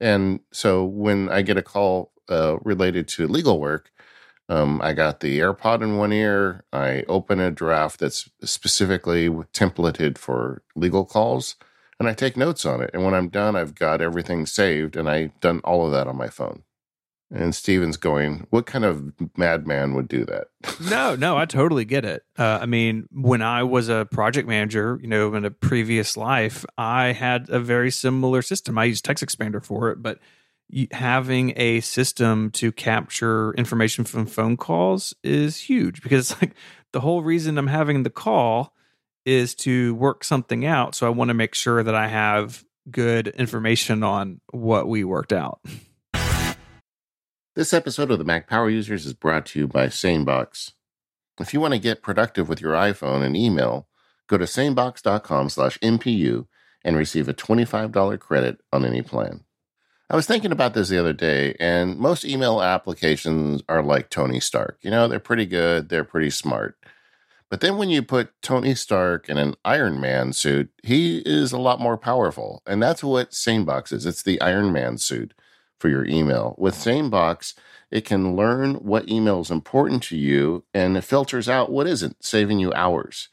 [SPEAKER 2] And so when I get a call uh, related to legal work, um, I got the AirPod in one ear. I open a draft that's specifically templated for legal calls, and I take notes on it. And when I'm done, I've got everything saved, and I've done all of that on my phone. And Steven's going, What kind of madman would do that?
[SPEAKER 1] no, no, I totally get it. Uh, I mean, when I was a project manager, you know, in a previous life, I had a very similar system. I used TextExpander for it, but having a system to capture information from phone calls is huge because like the whole reason I'm having the call is to work something out. So I want to make sure that I have good information on what we worked out.
[SPEAKER 2] This episode of the Mac Power Users is brought to you by SaneBox. If you want to get productive with your iPhone and email, go to sanebox.com slash MPU and receive a $25 credit on any plan. I was thinking about this the other day, and most email applications are like Tony Stark. You know, they're pretty good, they're pretty smart. But then when you put Tony Stark in an Iron Man suit, he is a lot more powerful. And that's what SaneBox is it's the Iron Man suit for your email. With SaneBox, it can learn what email is important to you and it filters out what isn't, saving you hours.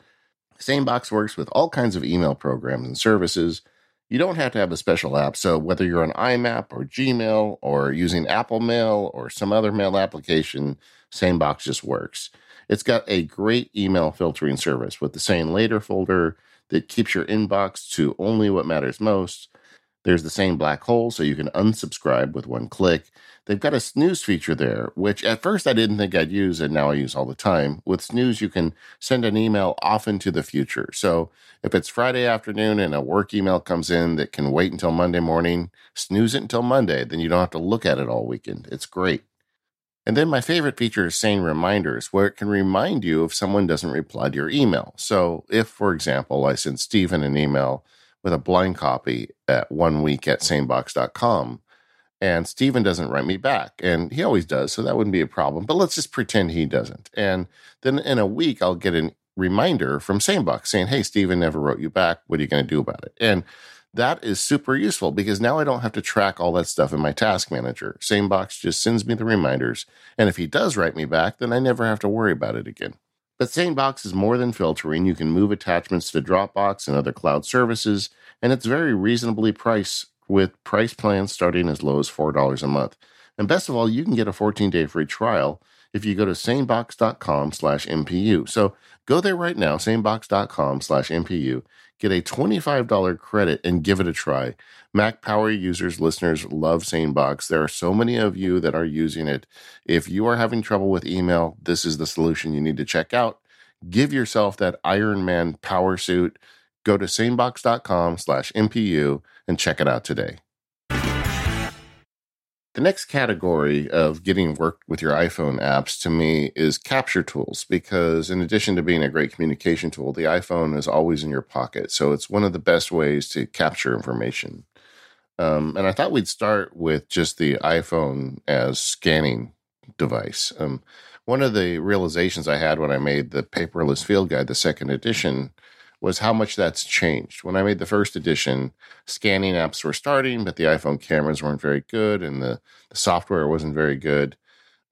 [SPEAKER 2] SaneBox works with all kinds of email programs and services. You don't have to have a special app, so whether you're on IMAP or Gmail or using Apple Mail or some other mail application, SaneBox just works. It's got a great email filtering service with the Sane Later folder that keeps your inbox to only what matters most there's the SaneBlackHole, so you can unsubscribe with one click. They've got a snooze feature there, which at first I didn't think I'd use, and now I use all the time. With snooze, you can send an email off into the future. So if it's Friday afternoon and a work email comes in that can wait until Monday morning, snooze it until Monday. Then you don't have to look at it all weekend. It's great. And then my favorite feature is SaneReminders, where it can remind you if someone doesn't reply to your email. So if, for example, I send Stephen an email with a blind copy at one week at sanebox.com. And Stephen doesn't write me back. And he always does. So that wouldn't be a problem. But let's just pretend he doesn't. And then in a week, I'll get a reminder from SaneBox saying, Hey, Stephen never wrote you back. What are you going to do about it? And that is super useful because now I don't have to track all that stuff in my task manager. SaneBox just sends me the reminders. And if he does write me back, then I never have to worry about it again. But SaneBox is more than filtering. You can move attachments to Dropbox and other cloud services, and it's very reasonably priced with price plans starting as low as $4 a month. And best of all, you can get a 14-day free trial if you go to sanebox.com slash MPU. So go there right now, sanebox.com slash MPU. get a $25 credit and give it a try. Mac Power users, listeners love SaneBox. There are so many of you that are using it. If you are having trouble with email, this is the solution you need to check out. Give yourself that Iron Man power suit. Go to sanebox.com slash MPU and check it out today. The next category of getting work with your iPhone apps to me is capture tools because, in addition to being a great communication tool, the iPhone is always in your pocket. So it's one of the best ways to capture information. Um, and I thought we'd start with just the iPhone as scanning device. Um, one of the realizations I had when I made the paperless field guide, the second edition, was how much that's changed. When I made the first edition, scanning apps were starting, but the iPhone cameras weren't very good and the, the software wasn't very good.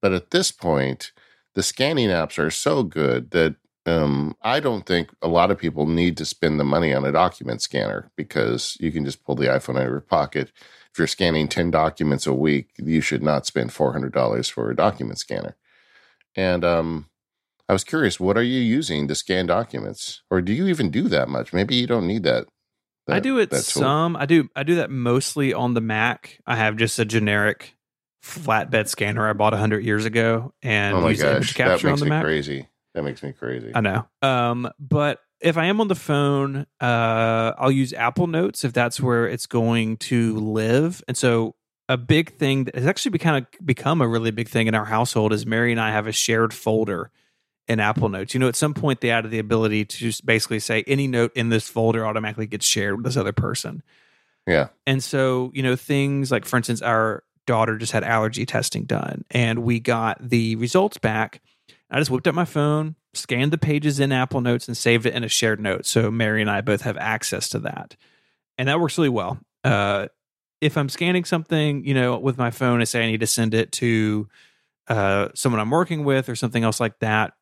[SPEAKER 2] But at this point, the scanning apps are so good that um, I don't think a lot of people need to spend the money on a document scanner because you can just pull the iPhone out of your pocket. If you're scanning 10 documents a week, you should not spend $400 for a document scanner. And um, I was curious, what are you using to scan documents? Or do you even do that much? Maybe you don't need that.
[SPEAKER 1] that I do it some. I do I do that mostly on the Mac. I have just a generic flatbed scanner I bought 100 years ago and
[SPEAKER 2] oh my
[SPEAKER 1] use
[SPEAKER 2] gosh,
[SPEAKER 1] image capture
[SPEAKER 2] that makes
[SPEAKER 1] on the
[SPEAKER 2] me
[SPEAKER 1] Mac.
[SPEAKER 2] crazy. That makes me crazy.
[SPEAKER 1] I know. Um, but if I am on the phone, uh, I'll use Apple Notes if that's where it's going to live. And so, a big thing that has actually kind of become a really big thing in our household is Mary and I have a shared folder in Apple Notes. You know, at some point they added the ability to just basically say any note in this folder automatically gets shared with this other person.
[SPEAKER 2] Yeah.
[SPEAKER 1] And so, you know, things like, for instance, our daughter just had allergy testing done and we got the results back. I just whipped up my phone, scanned the pages in Apple Notes, and saved it in a shared note. So Mary and I both have access to that. And that works really well. Uh, if I'm scanning something, you know, with my phone, I say I need to send it to uh, someone I'm working with or something else like that.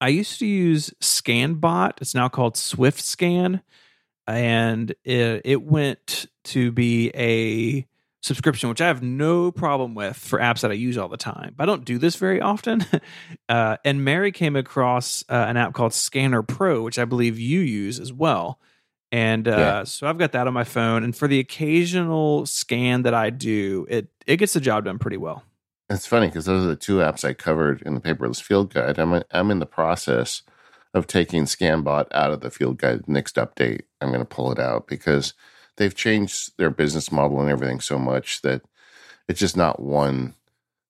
[SPEAKER 1] I used to use ScanBot. It's now called Swift Scan, and it, it went to be a subscription, which I have no problem with for apps that I use all the time. But I don't do this very often. uh, and Mary came across uh, an app called Scanner Pro, which I believe you use as well. And uh, yeah. so I've got that on my phone. And for the occasional scan that I do, it it gets the job done pretty well.
[SPEAKER 2] It's funny because those are the two apps I covered in the paperless field guide. I'm I'm in the process of taking ScanBot out of the field guide. Next update, I'm going to pull it out because they've changed their business model and everything so much that it's just not one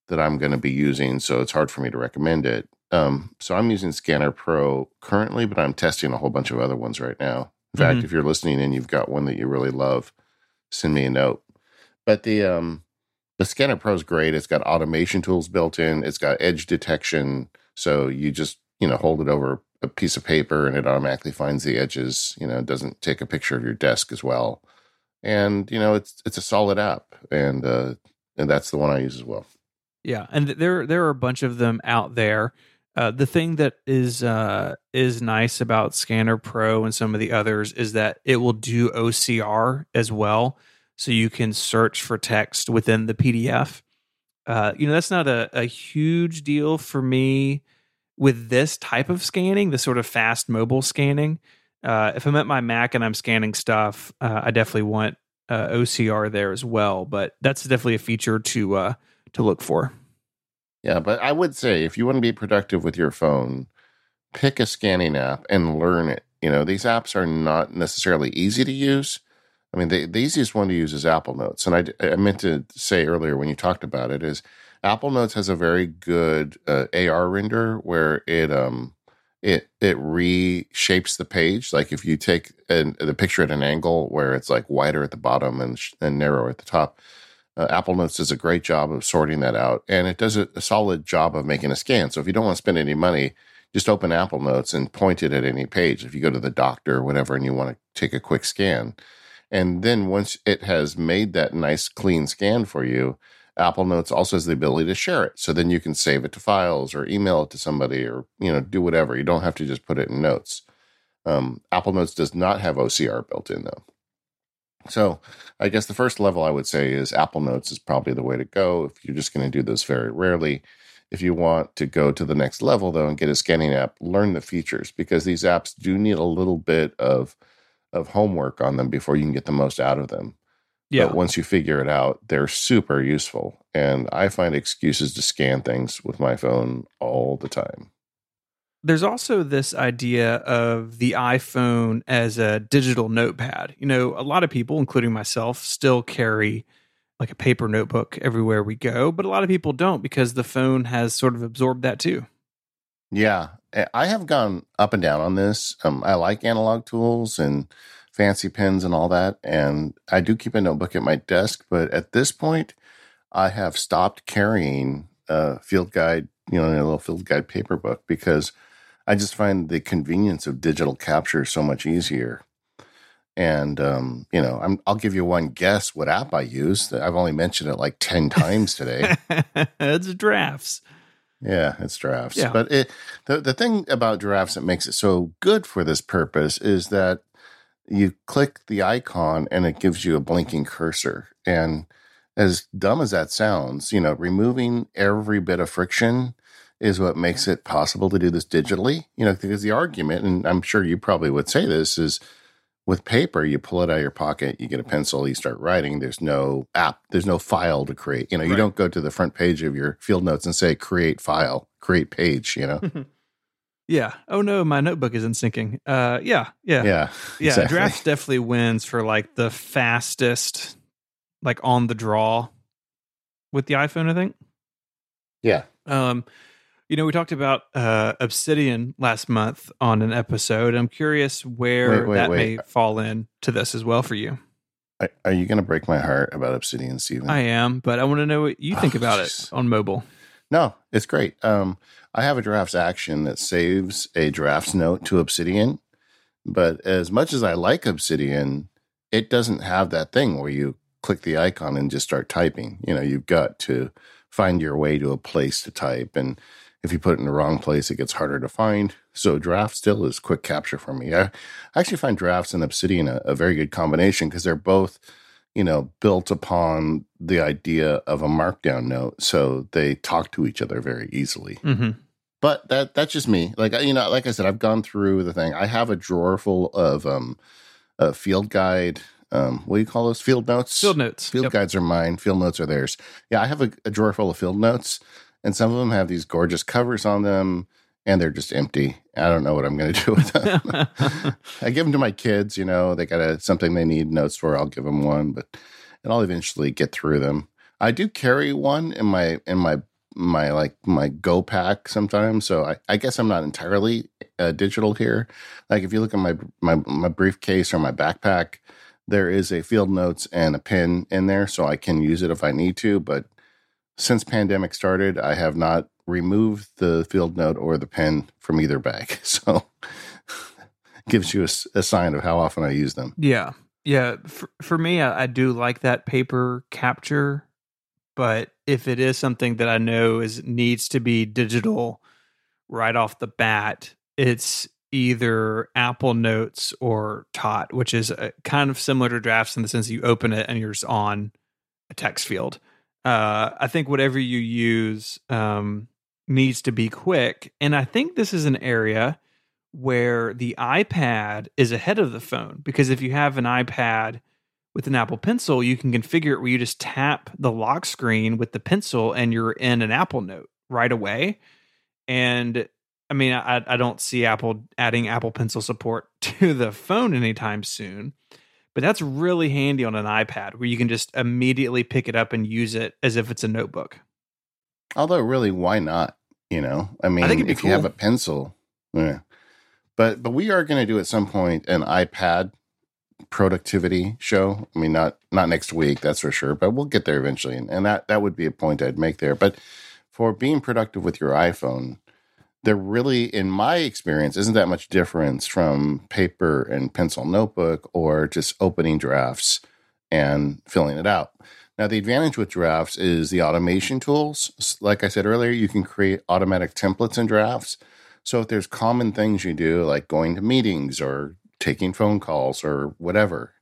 [SPEAKER 2] that I'm going to be using. So it's hard for me to recommend it. Um, so I'm using Scanner Pro currently, but I'm testing a whole bunch of other ones right now. In fact, mm-hmm. if you're listening and you've got one that you really love, send me a note. But the um, the Scanner Pro is great. It's got automation tools built in. It's got edge detection, so you just you know hold it over a piece of paper and it automatically finds the edges. You know, it doesn't take a picture of your desk as well and you know it's it's a solid app, and uh, and that's the one I use as well.
[SPEAKER 1] Yeah, and there there are a bunch of them out there. Uh, the thing that is uh, is nice about Scanner Pro and some of the others is that it will do OCR as well, so you can search for text within the PDF. Uh, you know that's not a, a huge deal for me with this type of scanning, the sort of fast mobile scanning uh, if I'm at my Mac and I'm scanning stuff, uh, I definitely want uh, OCR there as well. But that's definitely a feature to uh, to look for.
[SPEAKER 2] Yeah, but I would say if you want to be productive with your phone, pick a scanning app and learn it. You know, these apps are not necessarily easy to use. I mean, the, the easiest one to use is Apple Notes. And I, I meant to say earlier when you talked about it is Apple Notes has a very good uh, AR render where it um it it reshapes the page. Like if you take an, the picture at an angle where it's like wider at the bottom and and narrower at the top, uh, Apple Notes does a great job of sorting that out, and it does a, a, solid job of making a scan. So if you don't want to spend any money, just open Apple Notes and point it at any page. If you go to the doctor or whatever, and you want to take a quick scan, and then once it has made that nice clean scan for you, Apple Notes also has the ability to share it. So then you can save it to files or email it to somebody or, you know, do whatever. You don't have to just put it in notes. Um, Apple Notes does not have OCR built in though. So I guess the first level I would say is Apple Notes is probably the way to go if you're just going to do this very rarely. If you want to go to the next level though and get a scanning app, learn the features because these apps do need a little bit of of homework on them before you can get the most out of them. Yeah. But once you figure it out, they're super useful. And I find excuses to scan things with my phone all the time.
[SPEAKER 1] There's also this idea of the iPhone as a digital notepad. You know, a lot of people, including myself, still carry like a paper notebook everywhere we go, but a lot of people don't because the phone has sort of absorbed that too.
[SPEAKER 2] Yeah. I have gone up and down on this. Um, I like analog tools and fancy pens and all that. And I do keep a notebook at my desk, but at this point, I have stopped carrying a field guide, you know, a little field guide paper book because I just find the convenience of digital capture so much easier. And um, you know, i will give you one guess what app I use. I've only mentioned it like ten times today.
[SPEAKER 1] it's drafts.
[SPEAKER 2] Yeah, it's drafts. Yeah. But it, the the thing about drafts that makes it so good for this purpose is that you click the icon and it gives you a blinking cursor. And as dumb as that sounds, you know, removing every bit of friction is what makes it possible to do this digitally. You know, because the argument, and I'm sure you probably would say this, is with paper, you pull it out of your pocket, you get a pencil, you start writing. There's no app, there's no file to create. You know, you right. don't go to the front page of your field notes and say create file, create page, you know.
[SPEAKER 1] Yeah. Oh no, my notebook isn't syncing. Uh, yeah, yeah,
[SPEAKER 2] Yeah.
[SPEAKER 1] yeah.
[SPEAKER 2] exactly.
[SPEAKER 1] Drafts definitely wins for like the fastest, like on the draw with the iPhone. I think.
[SPEAKER 2] Yeah.
[SPEAKER 1] Um, you know, we talked about uh, Obsidian last month on an episode. I'm curious where
[SPEAKER 2] Wait, wait,
[SPEAKER 1] that
[SPEAKER 2] wait.
[SPEAKER 1] may fall in to this as well for you.
[SPEAKER 2] Are, are you going to break my heart about Obsidian, Steven?
[SPEAKER 1] I am, but I want to know what you think
[SPEAKER 2] Oh,
[SPEAKER 1] about
[SPEAKER 2] jeez.
[SPEAKER 1] it on mobile.
[SPEAKER 2] No, it's great. Um, I have a drafts action that saves a drafts note to Obsidian, but as much as I like Obsidian, it doesn't have that thing where you click the icon and just start typing. You know, you've got to find your way to a place to type, and if you put it in the wrong place, it gets harder to find. So draft still is quick capture for me. I, actually find drafts and Obsidian a, a very good combination because they're both you know, built upon the idea of a markdown note, so they talk to each other very easily.
[SPEAKER 1] hmm
[SPEAKER 2] But that that's just me. Like you know, like I said, I've gone through the thing. I have a drawer full of um, a field guide. Um, what do you call those? Field notes.
[SPEAKER 1] Field notes.
[SPEAKER 2] Field
[SPEAKER 1] Yep.
[SPEAKER 2] guides are mine. Field notes are theirs. Yeah, I have a, a drawer full of field notes, and some of them have these gorgeous covers on them, and they're just empty. I don't know what I'm going to do with them. I give them to my kids. You know, they got a, something they need notes for. I'll give them one, but and I'll eventually get through them. I do carry one in my in my my like my Go pack sometimes. So I, I guess I'm not entirely uh, digital here. Like if you look at my my my briefcase or my backpack, there is a field notes and a pen in there, so I can use it if I need to. But since pandemic started, I have not removed the field note or the pen from either bag. So gives you a sign of how often I use them.
[SPEAKER 1] Yeah. Yeah. For, for me, I, I do like that paper capture, but if it is something that I know is needs to be digital right off the bat, it's either Apple Notes or Tot, which is uh kind of similar to drafts in the sense that you open it and you're on a text field. Uh, I think whatever you use um, needs to be quick. And I think this is an area where the iPad is ahead of the phone because if you have an iPad with an Apple Pencil, you can configure it where you just tap the lock screen with the pencil and you're in an Apple Note right away. And I mean, I, I don't see Apple adding Apple Pencil support to the phone anytime soon, but that's really handy on an iPad where you can just immediately pick it up and use it as if it's a notebook.
[SPEAKER 2] Although, really, why not? You know, I mean,
[SPEAKER 1] be
[SPEAKER 2] if you have a pencil, yeah. But but we are going to do at some point an iPad productivity show. I mean, not not next week, that's for sure, but we'll get there eventually, and, and that that would be a point I'd make there. But for being productive with your iPhone, there really, in my experience, isn't that much difference from paper and pencil notebook or just opening drafts and filling it out. Now, the advantage with drafts is the automation tools. Like I said earlier, you can create automatic templates and drafts. So if there's common things you do, like going to meetings or taking phone calls or whatever,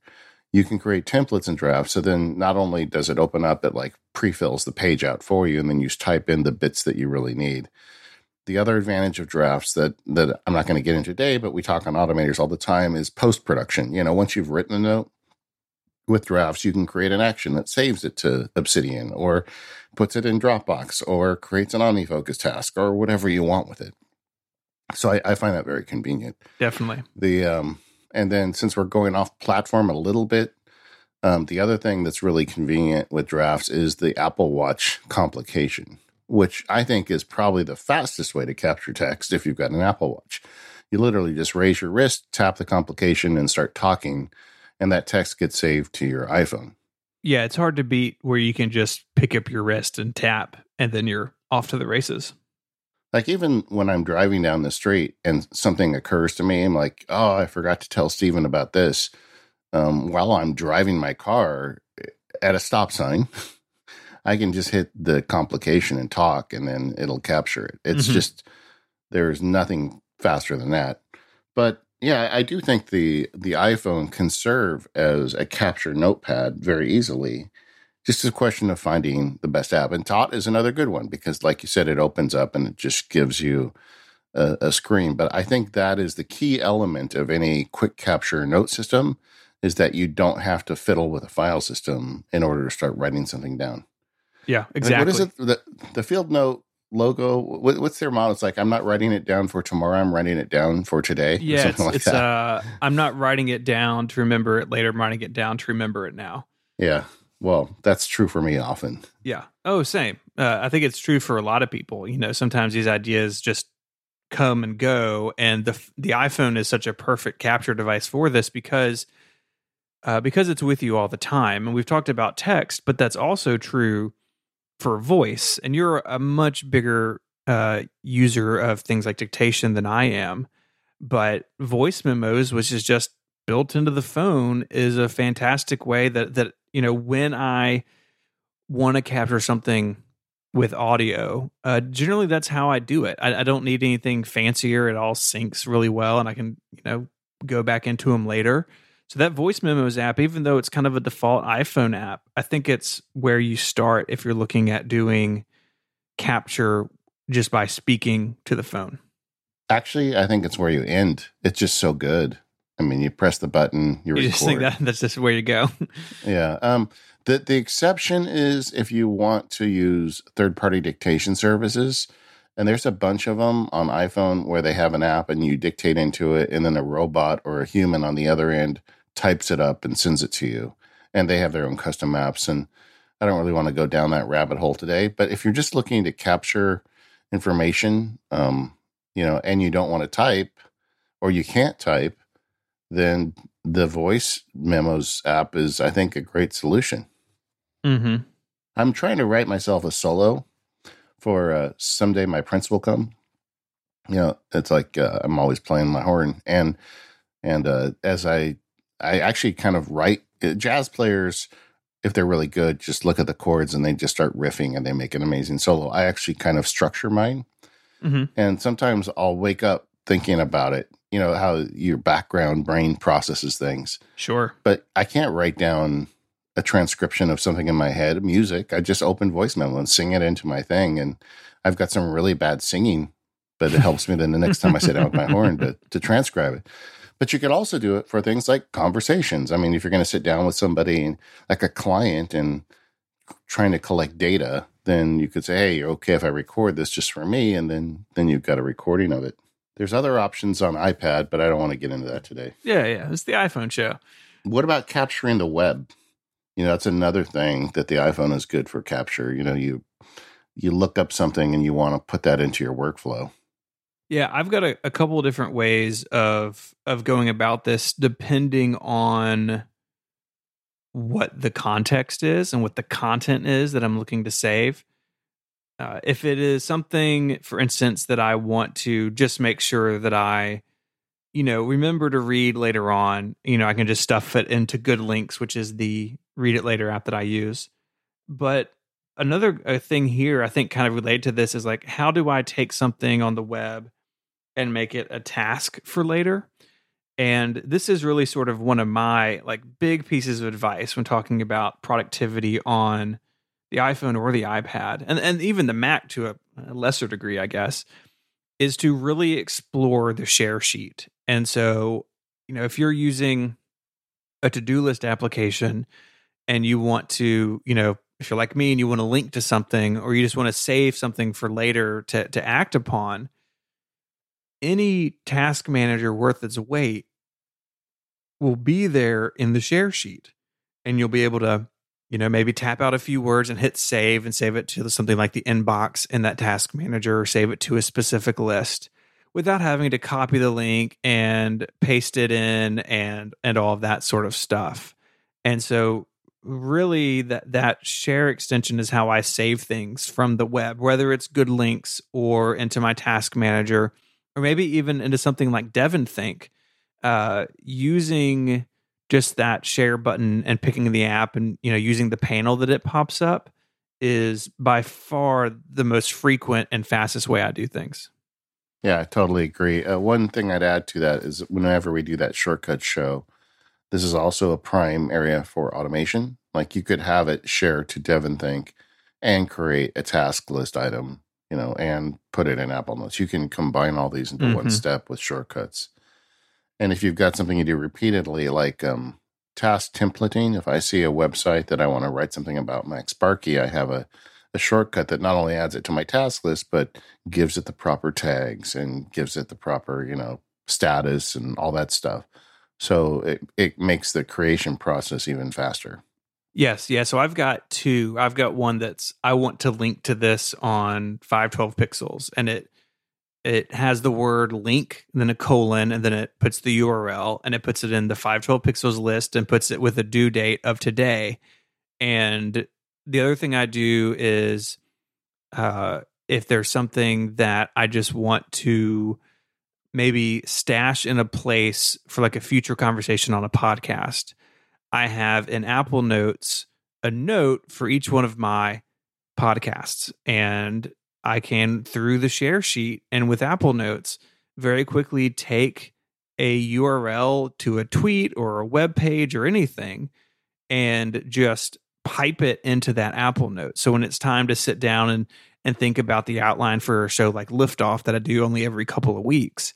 [SPEAKER 2] you can create templates and drafts. So then not only does it open up, it like pre-fills the page out for you, and then you just type in the bits that you really need. The other advantage of drafts that that I'm not going to get into today, but we talk on automators all the time is post production. You know, once you've written a note with drafts, you can create an action that saves it to Obsidian or puts it in Dropbox or creates an OmniFocus task or whatever you want with it. So I, I find that very convenient.
[SPEAKER 1] Definitely.
[SPEAKER 2] The um, and then since we're going off platform a little bit, um, the other thing that's really convenient with drafts is the Apple Watch complication, which I think is probably the fastest way to capture text if you've got an Apple Watch. You literally just raise your wrist, tap the complication, and start talking, and that text gets saved to your iPhone.
[SPEAKER 1] Yeah, it's hard to beat where you can just pick up your wrist and tap, and then you're off to the races.
[SPEAKER 2] Like even when I'm driving down the street and something occurs to me, I'm like, oh, I forgot to tell Steven about this. Um, while I'm driving my car at a stop sign, I can just hit the complication and talk, and then it'll capture it. It's
[SPEAKER 1] Mhm.
[SPEAKER 2] just there's nothing faster than that. But yeah, I do think the the iPhone can serve as a capture notepad very easily. Just a question of finding the best app. And Tot is another good one because, like you said, it opens up and it just gives you a, a screen. But I think that is the key element of any quick capture note system is that you don't have to fiddle with a file system in order to start writing something down.
[SPEAKER 1] Yeah,
[SPEAKER 2] Like,
[SPEAKER 1] exactly.
[SPEAKER 2] what is it? The, the field note logo? What, what's their model? It's like I'm not writing it down for tomorrow. I'm writing it down for today.
[SPEAKER 1] Yeah, it's, like it's uh, I'm not writing it down to remember it later. I'm writing it down to remember it now.
[SPEAKER 2] Yeah, well, that's true for me often.
[SPEAKER 1] Yeah. Oh, same. Uh, I think it's true for a lot of people. You know, sometimes these ideas just come and go, and the the iPhone is such a perfect capture device for this because uh, because it's with you all the time. And we've talked about text, but that's also true for voice. And you're a much bigger uh, user of things like dictation than I am. But voice memos, which is just built into the phone, is a fantastic way that that you know when I want to capture something with audio, uh, generally that's how I do it. I, I don't need anything fancier. It all syncs really well, and I can you know go back into them later. So that voice memos app, even though it's kind of a default iPhone app, I think it's where you start if you're looking at doing capture just by speaking to the phone.
[SPEAKER 2] Actually, I think it's where you end. It's just so good. I mean, you press the button, you, you record. just think
[SPEAKER 1] that that's just where you go.
[SPEAKER 2] yeah. Um, the the exception is if you want to use third party dictation services, and there's a bunch of them on iPhone where they have an app and you dictate into it, and then a robot or a human on the other end types it up and sends it to you. And they have their own custom apps. And I don't really want to go down that rabbit hole today. But if you're just looking to capture information, um, you know, and you don't want to type or you can't type, then the voice memos app is, I think, a great solution.
[SPEAKER 1] Mm-hmm.
[SPEAKER 2] I'm trying to write myself a solo for uh, someday my prince will come. You know, it's like uh, I'm always playing my horn, and and uh, as I I actually kind of write uh, jazz players if they're really good just look at the chords and they just start riffing and they make an amazing solo. I actually kind of structure mine, mm-hmm. and sometimes I'll wake up thinking about it. You know how your background brain processes things.
[SPEAKER 1] Sure,
[SPEAKER 2] but I can't write down a transcription of something in my head, music. I just open voice memo and sing it into my thing. And I've got some really bad singing, but it helps me then the next time I sit down with my horn to, to transcribe it. But you could also do it for things like conversations. I mean, if you're going to sit down with somebody like a client and trying to collect data, then you could say, "Hey, okay if I record this just for me?" And then then you've got a recording of it. There's other options on iPad, but I don't want to get into that today.
[SPEAKER 1] Yeah, yeah, it's the iPhone show.
[SPEAKER 2] What about capturing the web? You know that's another thing that the iphone is good for capture you know you you look up something and you want to put that into your workflow.
[SPEAKER 1] Yeah i've got a, a couple of different ways of of going about this depending on what the context is and what the content is that i'm looking to save. Uh, if it is something for instance that i want to just make sure that i you know remember to read later on you know i can just stuff it into GoodLinks which is the read it later app that I use. But another uh, thing here, I think, kind of related to this is like, how do I take something on the web and make it a task for later? And this is really sort of one of my like big pieces of advice when talking about productivity on the iPhone or the iPad, and and even the Mac to a, a lesser degree, I guess, is to really explore the share sheet. And so, you know, if you're using a to-do list application and you want to, you know, if you're like me and you want to link to something or you just want to save something for later to to act upon, any task manager worth its weight will be there in the share sheet. And you'll be able to, you know, maybe tap out a few words and hit save and save it to something like the inbox in that task manager or save it to a specific list without having to copy the link and paste it in and and all of that sort of stuff. And so really that that share extension is how I save things from the web, whether it's GoodLinks or into my task manager, or maybe even into something like DEVONthink. Uh, using just that share button and picking the app and you know using the panel that it pops up is by far the most frequent and fastest way I do things.
[SPEAKER 2] Yeah, I totally agree. Uh, one thing I'd add to that is whenever we do that shortcut show, this is also a prime area for automation. Like you could have it share to DEVONthink and Think and create a task list item, you know, and put it in Apple Notes. You can combine all these into mm-hmm. one step with shortcuts. And if you've got something you do repeatedly, like um, task templating, if I see a website that I want to write something about MacSparky, I have a, a shortcut that not only adds it to my task list, but gives it the proper tags and gives it the proper, you know, status and all that stuff. So it, it makes the creation process even faster.
[SPEAKER 1] Yes, yeah. So I've got two. I've got one that's I want to link to this on 512 pixels and it it has the word link, then a colon, and then it puts the URL and it puts it in the 512 pixels list and puts it with a due date of today. And the other thing I do is uh, if there's something that I just want to maybe stash in a place for like a future conversation on a podcast, I have in Apple Notes a note for each one of my podcasts. And I can, through the share sheet and with Apple Notes, very quickly take a URL to a tweet or a web page or anything and just pipe it into that Apple Note. So when it's time to sit down and and think about the outline for a show like Liftoff that I do only every couple of weeks,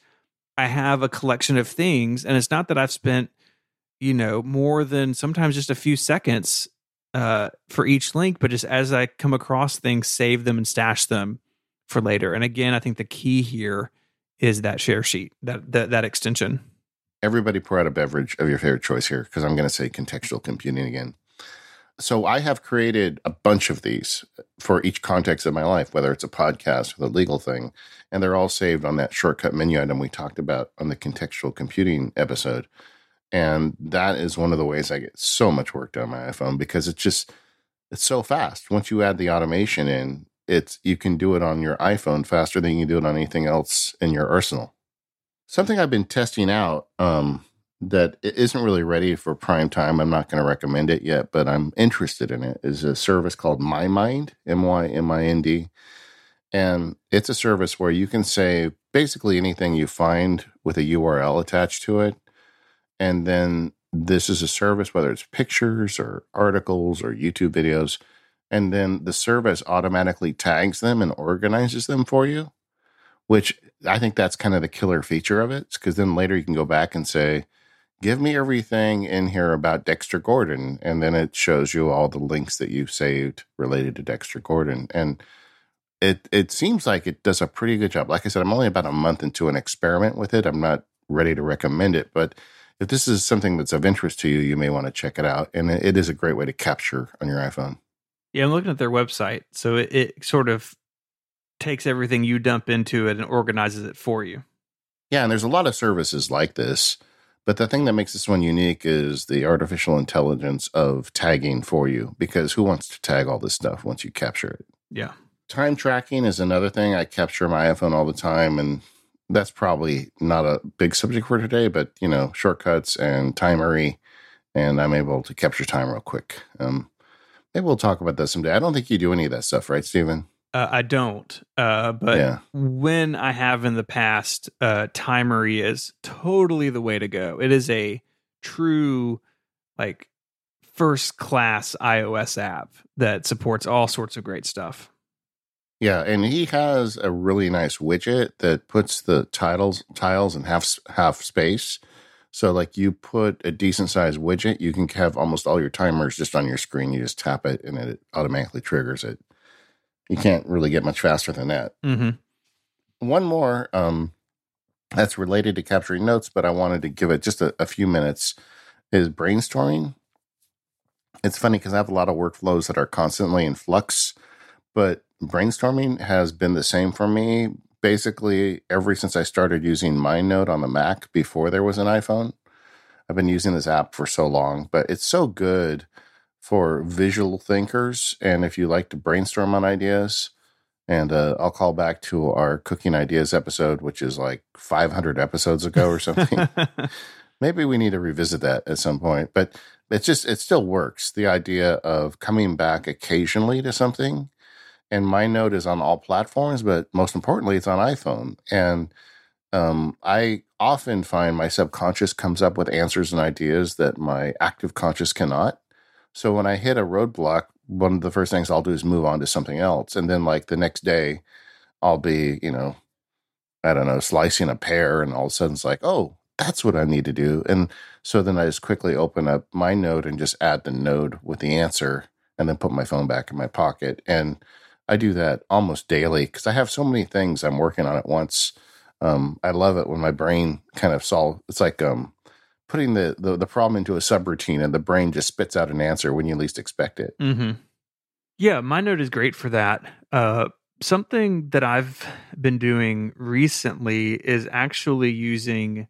[SPEAKER 1] I have a collection of things and it's not that I've spent you know more than sometimes just a few seconds uh, for each link, but just as I come across things, save them and stash them for later. And again, I think the key here is that share sheet, that that, that extension.
[SPEAKER 2] Everybody pour out a beverage of your favorite choice here because I'm going to say contextual computing again. So I have created a bunch of these for each context of my life, whether it's a podcast or the legal thing, and they're all saved on that shortcut menu item we talked about on the contextual computing episode. And that is one of the ways I get so much work done on my iPhone because it's just it's so fast. Once you add the automation in, it's you can do it on your iPhone faster than you can do it on anything else in your arsenal. Something I've been testing out um, that isn't really ready for prime time. I'm not going to recommend it yet, but I'm interested in it. Is a service called MyMind, M Y M I N D, and it's a service where you can say basically anything you find with a URL attached to it and then this is a service, whether it's pictures or articles or YouTube videos. And then the service automatically tags them and organizes them for you, which I think that's kind of the killer feature of it. Because then later you can go back and say, give me everything in here about Dexter Gordon. And then it shows you all the links that you've saved related to Dexter Gordon. And it, it seems like it does a pretty good job. Like I said, I'm only about a month into an experiment with it. I'm not ready to recommend it, but if this is something that's of interest to you, you may want to check it out. And it is a great way to capture on your iPhone.
[SPEAKER 1] Yeah, I'm looking at their website. So it, it sort of takes everything you dump into it and organizes it for you.
[SPEAKER 2] Yeah, and there's a lot of services like this. But the thing that makes this one unique is the artificial intelligence of tagging for you, because who wants to tag all this stuff once you capture it?
[SPEAKER 1] Yeah.
[SPEAKER 2] Time tracking is another thing. I capture my iPhone all the time, and that's probably not a big subject for today, but you know, shortcuts and timery, and I'm able to capture time real quick. Um, maybe we'll talk about that someday. I don't think you do any of that stuff, right, Stephen?
[SPEAKER 1] Uh, I don't, uh, but yeah. when I have in the past, uh, Timery is totally the way to go. It is a true, like, first class iOS app that supports all sorts of great stuff.
[SPEAKER 2] Yeah, and he has a really nice widget that puts the titles tiles in half half space. So like you put a decent sized widget, you can have almost all your timers just on your screen. You just tap it and it automatically triggers it. You can't really get much faster than that.
[SPEAKER 1] Mm-hmm.
[SPEAKER 2] One more um, that's related to capturing notes, but I wanted to give it just a, a few minutes is brainstorming. It's funny because I have a lot of workflows that are constantly in flux, but brainstorming has been the same for me basically ever since I started using MindNode on the Mac before there was an iPhone. I've been using this app for so long, but it's so good for visual thinkers. And if you like to brainstorm on ideas, and uh, I'll call back to our cooking ideas episode, which is like 500 episodes ago or something. Maybe we need to revisit that at some point, but it's just, it still works. The idea of coming back occasionally to something and MindNode is on all platforms, but most importantly, it's on iPhone. And um, I often find my subconscious comes up with answers and ideas that my active conscious cannot. So when I hit a roadblock, one of the first things I'll do is move on to something else. And then, like the next day, I'll be, you know, I don't know, slicing a pear, and all of a sudden it's like, oh, that's what I need to do. And so then I just quickly open up MindNode and just add the node with the answer and then put my phone back in my pocket. And I do that almost daily because I have so many things I'm working on at once. Um, I love it when my brain kind of solve. It's like um, putting the, the the problem into a subroutine, and the brain just spits out an answer when you least expect it.
[SPEAKER 1] Mm-hmm. Yeah, is great for that. Uh, something that I've been doing recently is actually using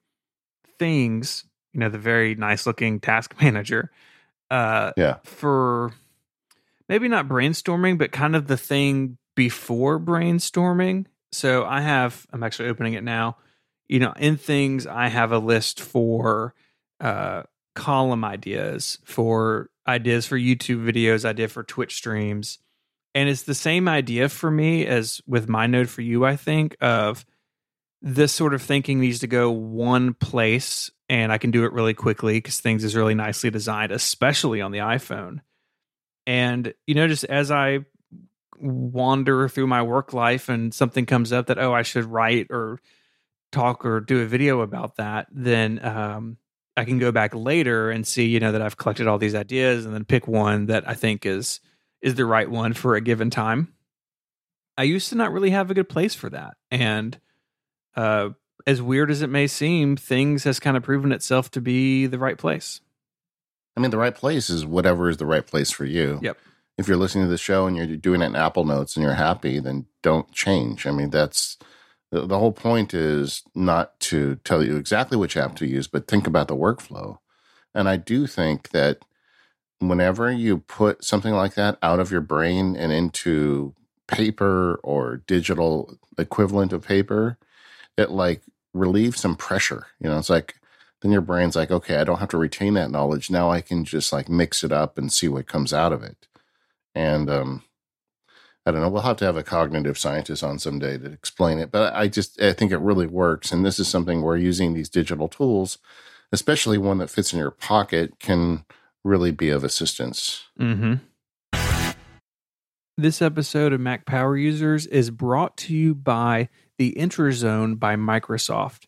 [SPEAKER 1] things, you know, the very nice looking task manager, uh,
[SPEAKER 2] Yeah.
[SPEAKER 1] for maybe not brainstorming, but kind of the thing before brainstorming. So I have, I'm actually opening it now. You know, in things, I have a list for uh, column ideas, for ideas for YouTube videos, idea for Twitch streams. And it's the same idea for me as with MindNode for you, I think, of this sort of thinking needs to go one place and I can do it really quickly because things is really nicely designed, especially on the iPhone. And, you know, just as I wander through my work life and something comes up that, oh, I should write or talk or do a video about that, then um, I can go back later and see, you know, that I've collected all these ideas and then pick one that I think is is the right one for a given time. I used to not really have a good place for that. And uh, as weird as it may seem, things has kind of proven itself to be the right place.
[SPEAKER 2] I mean, the right place is whatever is the right place for you.
[SPEAKER 1] Yep.
[SPEAKER 2] If you're listening to the show and you're doing it in Apple Notes and you're happy, then don't change. I mean, that's the, whole point is not to tell you exactly which app to use, but think about the workflow. And I do think that whenever you put something like that out of your brain and into paper or digital equivalent of paper, it like relieves some pressure. You know, it's like then your brain's like, okay, I don't have to retain that knowledge. Now I can just like mix it up and see what comes out of it. And um I don't know. We'll have to have a cognitive scientist on someday to explain it, but I just I think it really works. And this is something where using these digital tools, especially one that fits in your pocket, can really be of assistance.
[SPEAKER 1] Mm-hmm. This episode of Mac Power Users is brought to you by the Intrazone by Microsoft.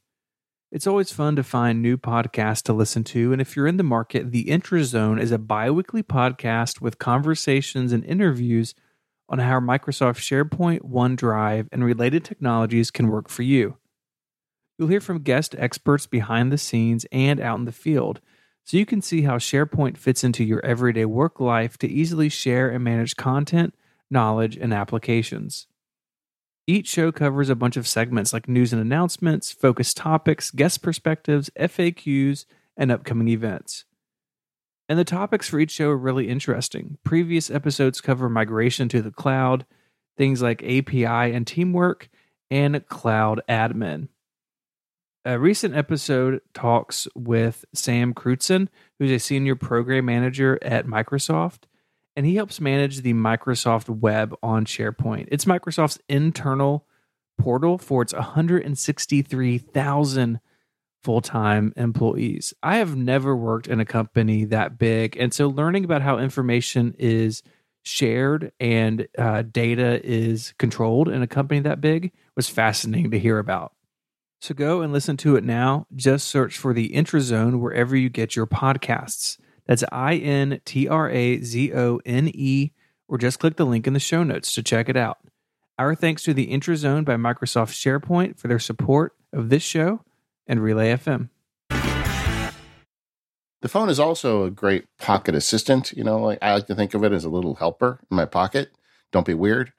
[SPEAKER 1] It's always fun to find new podcasts to listen to, and if you're in the market, the Intrazone is a bi-weekly podcast with conversations and interviews on how Microsoft SharePoint, OneDrive, and related technologies can work for you. You'll hear from guest experts behind the scenes and out in the field so you can see how SharePoint fits into your everyday work life to easily share and manage content, knowledge, and applications. Each show covers a bunch of segments like news and announcements, focus topics, guest perspectives, FAQs, and upcoming events. And the topics for each show are really interesting. Previous episodes cover migration to the cloud, things like API and teamwork, and cloud admin. A recent episode talks with Sam Crutzen, who's a senior program manager at Microsoft, and he helps manage the Microsoft Web on SharePoint. It's Microsoft's internal portal for its 163,000 full time employees. I have never worked in a company that big. And so learning about how information is shared and uh, data is controlled in a company that big was fascinating to hear about. So go and listen to it now. Just search for the Intrazone wherever you get your podcasts. That's I N T R A Z O N E, or just click the link in the show notes to check it out. Our thanks to the Intrazone by Microsoft SharePoint for their support of this show and Relay FM.
[SPEAKER 2] The phone is also a great pocket assistant. You know, like I like to think of it as a little helper in my pocket. Don't be weird.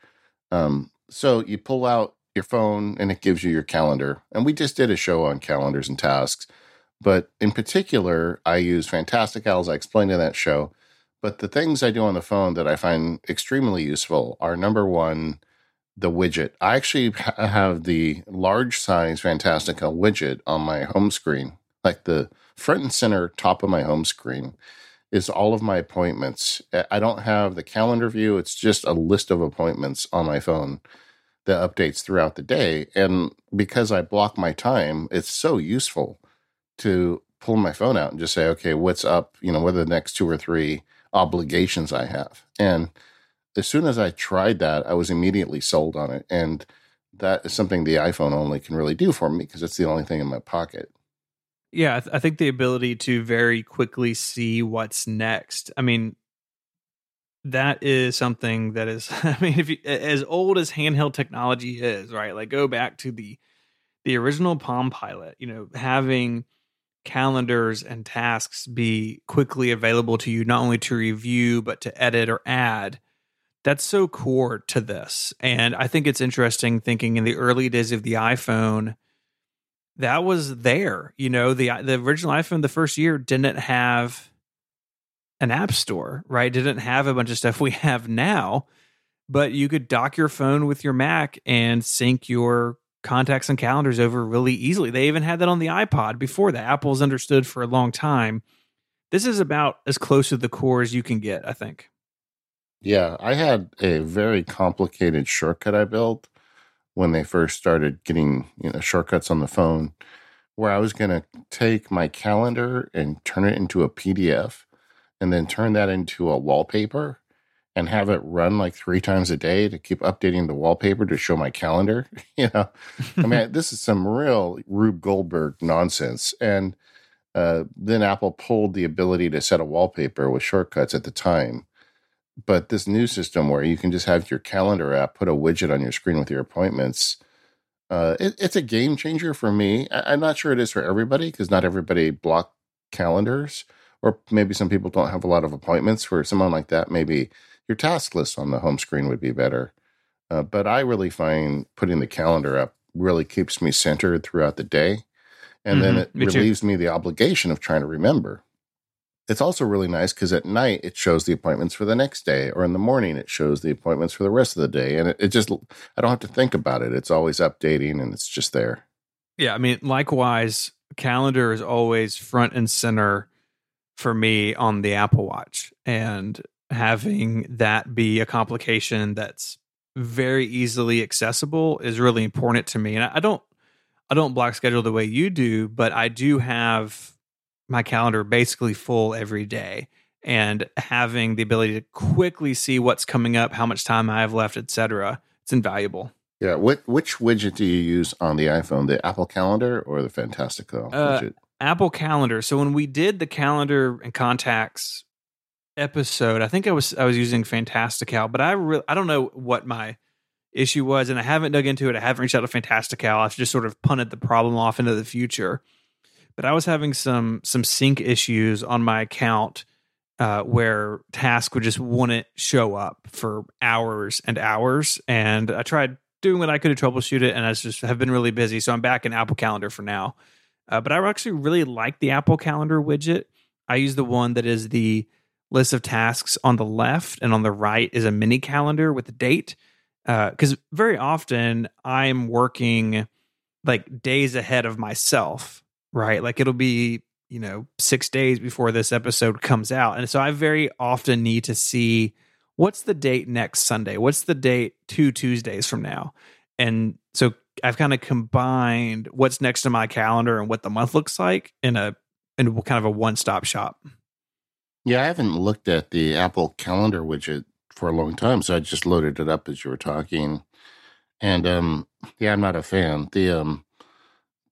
[SPEAKER 2] Um, so you pull out your phone and it gives you your calendar. And we just did a show on calendars and tasks. But in particular, I use Fantastical, as I explained in that show. But the things I do on the phone that I find extremely useful are number one, the widget. I actually have the large size Fantastical widget on my home screen, like the front and center top of my home screen is all of my appointments. I don't have the calendar view, it's just a list of appointments on my phone that updates throughout the day. And because I block my time, it's so useful to pull my phone out and just say, okay, what's up? You know, what are the next two or three obligations I have? And as soon as I tried that, I was immediately sold on it. And that is something the iPhone only can really do for me because it's the only thing in my pocket.
[SPEAKER 1] Yeah, I, th- I think the ability to very quickly see what's next. I mean, that is something that is i mean if you, as old as handheld technology is right like go back to the the original palm pilot you know having calendars and tasks be quickly available to you not only to review but to edit or add that's so core to this and i think it's interesting thinking in the early days of the iphone that was there you know the the original iphone the first year didn't have an app store, right? Didn't have a bunch of stuff we have now, but you could dock your phone with your Mac and sync your contacts and calendars over really easily. They even had that on the iPod before that. Apple's understood for a long time. This is about as close to the core as you can get, I think.
[SPEAKER 2] Yeah, I had a very complicated shortcut I built when they first started getting, you know, shortcuts on the phone where I was going to take my calendar and turn it into a PDF and then turn that into a wallpaper and have it run like three times a day to keep updating the wallpaper to show my calendar. you know, I mean, this is some real Rube Goldberg nonsense. And uh, then Apple pulled the ability to set a wallpaper with shortcuts at the time. But this new system where you can just have your calendar app put a widget on your screen with your appointments, uh, it, it's a game changer for me. I, I'm not sure it is for everybody because not everybody block calendars or maybe some people don't have a lot of appointments. For someone like that, maybe your task list on the home screen would be better. Uh, but I really find putting the calendar up really keeps me centered throughout the day. And mm-hmm. then it me relieves too. me the obligation of trying to remember. It's also really nice because at night it shows the appointments for the next day, or in the morning it shows the appointments for the rest of the day. And it, it just, I don't have to think about it. It's always updating and it's just there.
[SPEAKER 1] Yeah. I mean, likewise, calendar is always front and center for me on the Apple Watch and having that be a complication that's very easily accessible is really important to me. And I don't I don't block schedule the way you do, but I do have my calendar basically full every day and having the ability to quickly see what's coming up, how much time I have left, etc. It's invaluable.
[SPEAKER 2] Yeah, which which widget do you use on the iPhone? The Apple Calendar or the Fantastical uh, widget?
[SPEAKER 1] Apple Calendar. So when we did the calendar and contacts episode, I think I was I was using Fantastical, but I really I don't know what my issue was, and I haven't dug into it. I haven't reached out to Fantastical. I've just sort of punted the problem off into the future. But I was having some some sync issues on my account uh, where task would just wouldn't show up for hours and hours, and I tried doing what I could to troubleshoot it, and I just have been really busy. So I'm back in Apple Calendar for now. Uh, but I actually really like the Apple Calendar widget. I use the one that is the list of tasks on the left, and on the right is a mini calendar with a date. Because uh, very often I'm working like days ahead of myself, right? Like it'll be, you know, six days before this episode comes out. And so I very often need to see what's the date next Sunday? What's the date two Tuesdays from now? And so I've kind of combined what's next to my calendar and what the month looks like in a in kind of a one stop shop.
[SPEAKER 2] Yeah, I haven't looked at the Apple Calendar widget for a long time, so I just loaded it up as you were talking. And um, yeah, I'm not a fan. The um,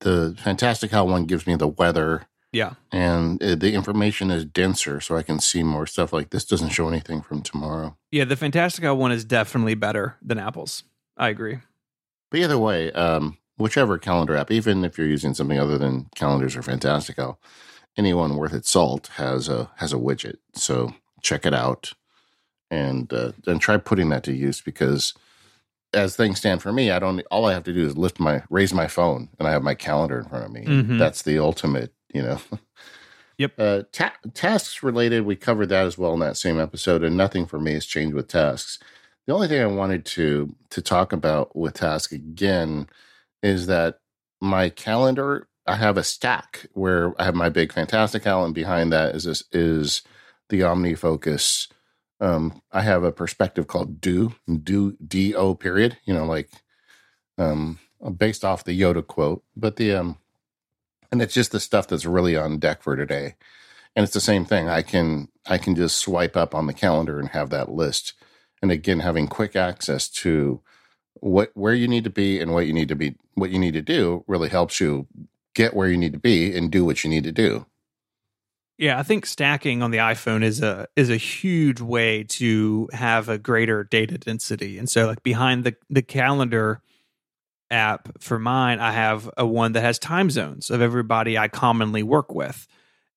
[SPEAKER 2] the Fantastical one gives me the weather.
[SPEAKER 1] Yeah,
[SPEAKER 2] and uh, the information is denser, so I can see more stuff. Like this doesn't show anything from tomorrow.
[SPEAKER 1] Yeah, the Fantastical one is definitely better than Apple's. I agree.
[SPEAKER 2] But either way, um, whichever calendar app, even if you're using something other than calendars or Fantastical, anyone worth its salt has a has a widget. So check it out and uh, and try putting that to use because as things stand for me, I don't. All I have to do is lift my raise my phone and I have my calendar in front of me. Mm-hmm. That's the ultimate, you know.
[SPEAKER 1] Yep.
[SPEAKER 2] Uh, ta- tasks related, we covered that as well in that same episode, and nothing for me has changed with tasks. The only thing I wanted to to talk about with Task again is that my calendar. I have a stack where I have my big Fantastical and behind that is this is the OmniFocus. Um, I have a perspective called Do Do D O period. You know, like um, based off the Yoda quote, but the um, and it's just the stuff that's really on deck for today. And it's the same thing. I can I can just swipe up on the calendar and have that list and again having quick access to what where you need to be and what you need to be what you need to do really helps you get where you need to be and do what you need to do
[SPEAKER 1] Yeah, I think stacking on the iPhone is a is a huge way to have a greater data density. And so like behind the the calendar app for mine, I have a one that has time zones of everybody I commonly work with.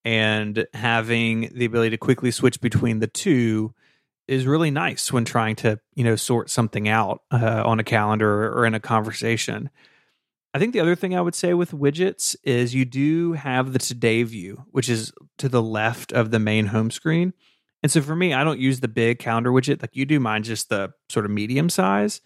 [SPEAKER 1] And having the ability to quickly switch between the two is really nice when trying to, you know, sort something out uh, on a calendar or in a conversation. I think the other thing I would say with widgets is you do have the today view, which is to the left of the main home screen. And so for me, I don't use the big calendar widget like you do, mine just the sort of medium size,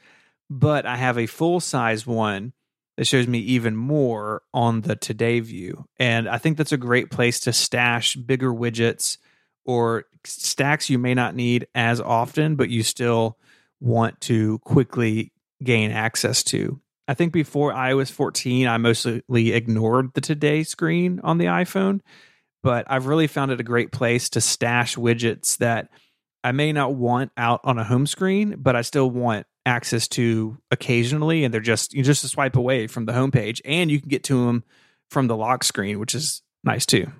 [SPEAKER 1] but I have a full size one that shows me even more on the today view. And I think that's a great place to stash bigger widgets or stacks you may not need as often, but you still want to quickly gain access to. I think before iOS 14, I mostly ignored the today screen on the iPhone, but I've really found it a great place to stash widgets that I may not want out on a home screen, but I still want access to occasionally. And they're just, you just swipe away from the homepage and you can get to them from the lock screen, which is nice too.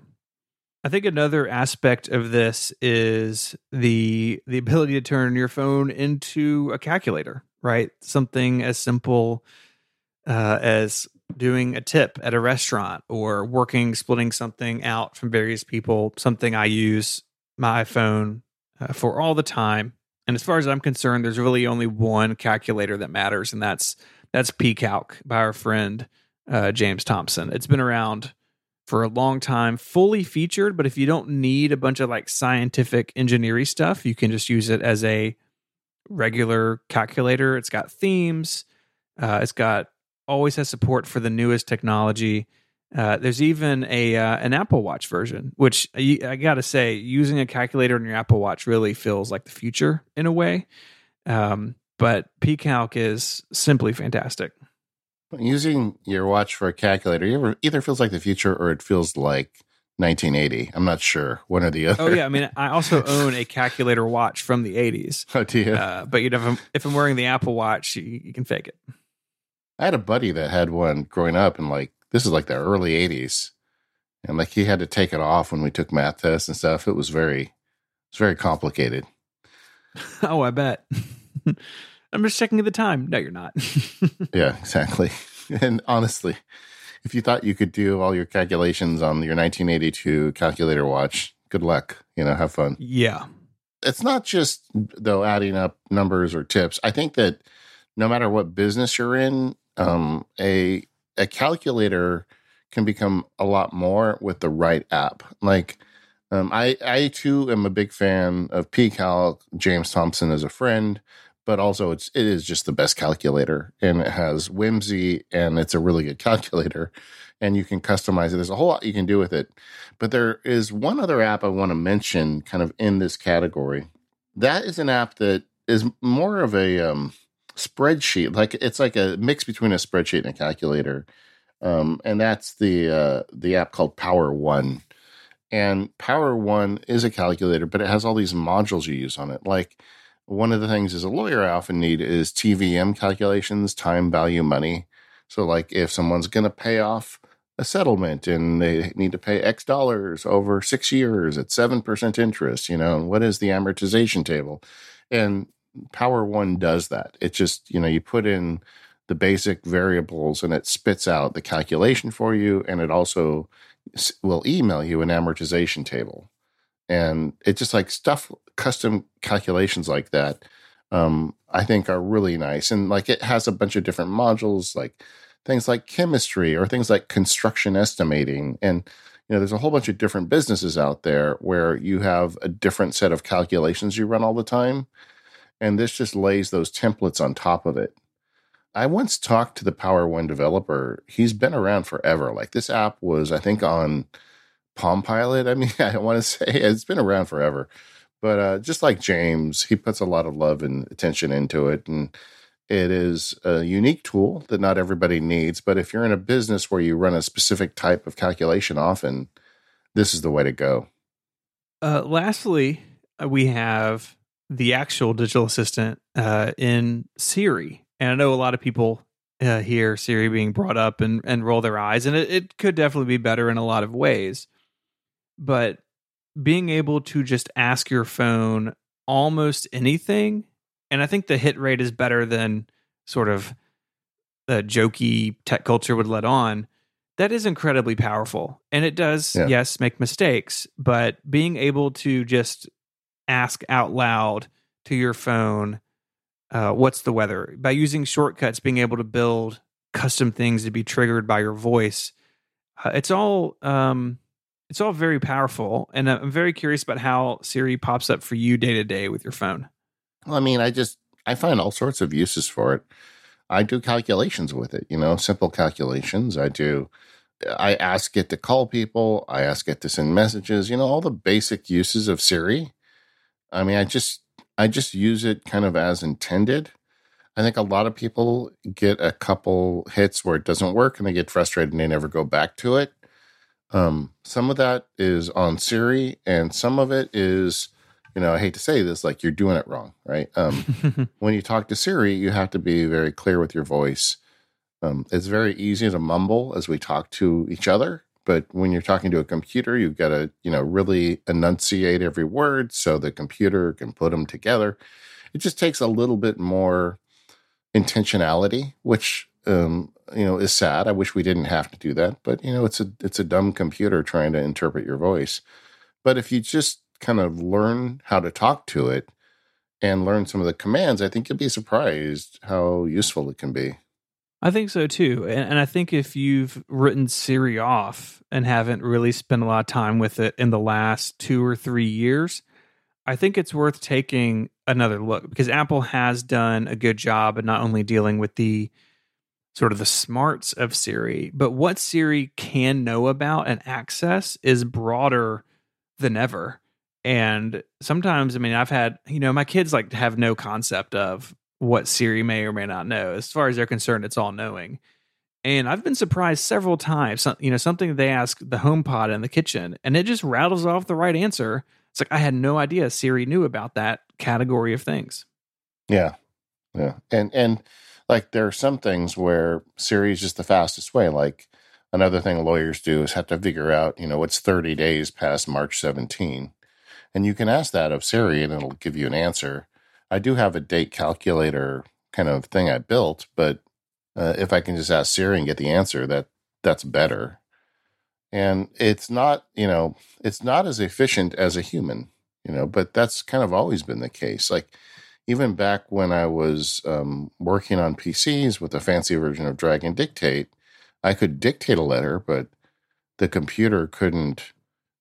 [SPEAKER 1] I think another aspect of this is the the ability to turn your phone into a calculator, right? Something as simple uh, as doing a tip at a restaurant or working, splitting something out from various people, something I use my phone uh, for all the time. And as far as I'm concerned, there's really only one calculator that matters, and that's that's pCalc by our friend uh, James Thompson. It's been around for a long time, fully featured. But if you don't need a bunch of like scientific engineering stuff, you can just use it as a regular calculator. It's got themes. Uh, it's got always has support for the newest technology. Uh, there's even a uh, an Apple Watch version, which I, I got to say, using a calculator on your Apple Watch really feels like the future in a way. Um, but pCalc is simply fantastic.
[SPEAKER 2] Using your watch for a calculator ever, either feels like the future or it feels like 1980. I'm not sure. One or the other.
[SPEAKER 1] Oh yeah, I mean, I also own a calculator watch from the 80s.
[SPEAKER 2] Oh, do you?
[SPEAKER 1] Uh, but you know, if I'm, if I'm wearing the Apple Watch, you, you can fake it.
[SPEAKER 2] I had a buddy that had one growing up, and like this is like the early '80s, and like he had to take it off when we took math tests and stuff. It was very, it's very complicated.
[SPEAKER 1] oh, I bet. I'm just checking the time. No, you're not.
[SPEAKER 2] yeah, exactly. And honestly, if you thought you could do all your calculations on your 1982 calculator watch, good luck. You know, have fun.
[SPEAKER 1] Yeah.
[SPEAKER 2] It's not just though adding up numbers or tips. I think that no matter what business you're in, um, a a calculator can become a lot more with the right app. Like um, I I too am a big fan of pCalc. James Thompson is a friend, but also it's it is just the best calculator, and it has whimsy, and it's a really good calculator, and you can customize it. There's a whole lot you can do with it, but there is one other app I want to mention, kind of in this category. That is an app that is more of a um, spreadsheet. Like it's like a mix between a spreadsheet and a calculator. Um, and that's the uh, the app called Power One. And Power One is a calculator, but it has all these modules you use on it. Like one of the things as a lawyer I often need is TVM calculations, time value money. So like if someone's going to pay off a settlement and they need to pay X dollars over six years at 7% interest, you know, and what is the amortization table? And Power One does that. It just, you know, you put in the basic variables and it spits out the calculation for you. And it also will email you an amortization table. And it's just like stuff, custom calculations like that, um, I think are really nice. And like it has a bunch of different modules, like things like chemistry or things like construction estimating. And, you know, there's a whole bunch of different businesses out there where you have a different set of calculations you run all the time and this just lays those templates on top of it. I once talked to the Power One developer. He's been around forever. Like this app was, I think, on Palm Pilot. I mean, I want to say it's been around forever, but uh, just like James, he puts a lot of love and attention into it, and it is a unique tool that not everybody needs. But if you're in a business where you run a specific type of calculation often, this is the way to go.
[SPEAKER 1] Uh, lastly, uh, we have the actual digital assistant uh, in Siri. And I know a lot of people uh, hear Siri being brought up and, and roll their eyes, and it, it could definitely be better in a lot of ways. But being able to just ask your phone almost anything, and I think the hit rate is better than sort of the jokey tech culture would let on. That is incredibly powerful. And it does,
[SPEAKER 2] Yeah.
[SPEAKER 1] yes, make mistakes, but being able to just ask out loud to your phone, uh, what's the weather? By using shortcuts, being able to build custom things to be triggered by your voice. Uh, it's all um, it's all very powerful, and I'm very curious about how Siri pops up for you day to day with your phone.
[SPEAKER 2] Well, I mean, I just I find all sorts of uses for it. I do calculations with it, you know, simple calculations. I do I ask it to call people, I ask it to send messages, you know, all the basic uses of Siri. I mean, I just I just use it kind of as intended. I think a lot of people get a couple hits where it doesn't work and they get frustrated and they never go back to it. Um, some of that is on Siri, and some of it is, you know, I hate to say this, like you're doing it wrong, right? Um, when you talk to Siri, you have to be very clear with your voice. Um, it's very easy to mumble as we talk to each other, but when you're talking to a computer, you've got to, you know, really enunciate every word so the computer can put them together. It just takes a little bit more intentionality, which um, you know is sad. I wish we didn't have to do that, but you know, it's a it's a dumb computer trying to interpret your voice. But if you just kind of learn how to talk to it and learn some of the commands, I think you'll be surprised how useful it can be.
[SPEAKER 1] I think so too. And, and I think if you've written Siri off and haven't really spent a lot of time with it in the last two or three years, I think it's worth taking another look because Apple has done a good job at not only dealing with the sort of the smarts of Siri, but what Siri can know about and access is broader than ever. And sometimes, I mean, I've had, you know, my kids like have no concept of what Siri may or may not know. As far as they're concerned, it's all knowing. And I've been surprised several times. You know, something they ask the HomePod in the kitchen, and it just rattles off the right answer. It's like I had no idea Siri knew about that category of things.
[SPEAKER 2] Yeah. Yeah. And and like there are some things where Siri is just the fastest way. Like another thing lawyers do is have to figure out, you know, what's 30 days past March 17. And you can ask that of Siri and it'll give you an answer. I do have a date calculator kind of thing I built, but uh, if I can just ask Siri and get the answer, that that's better. And it's not, you know, it's not as efficient as a human, you know, but that's kind of always been the case. Like even back when I was um, working on PCs with a fancy version of Dragon Dictate, I could dictate a letter, but the computer couldn't,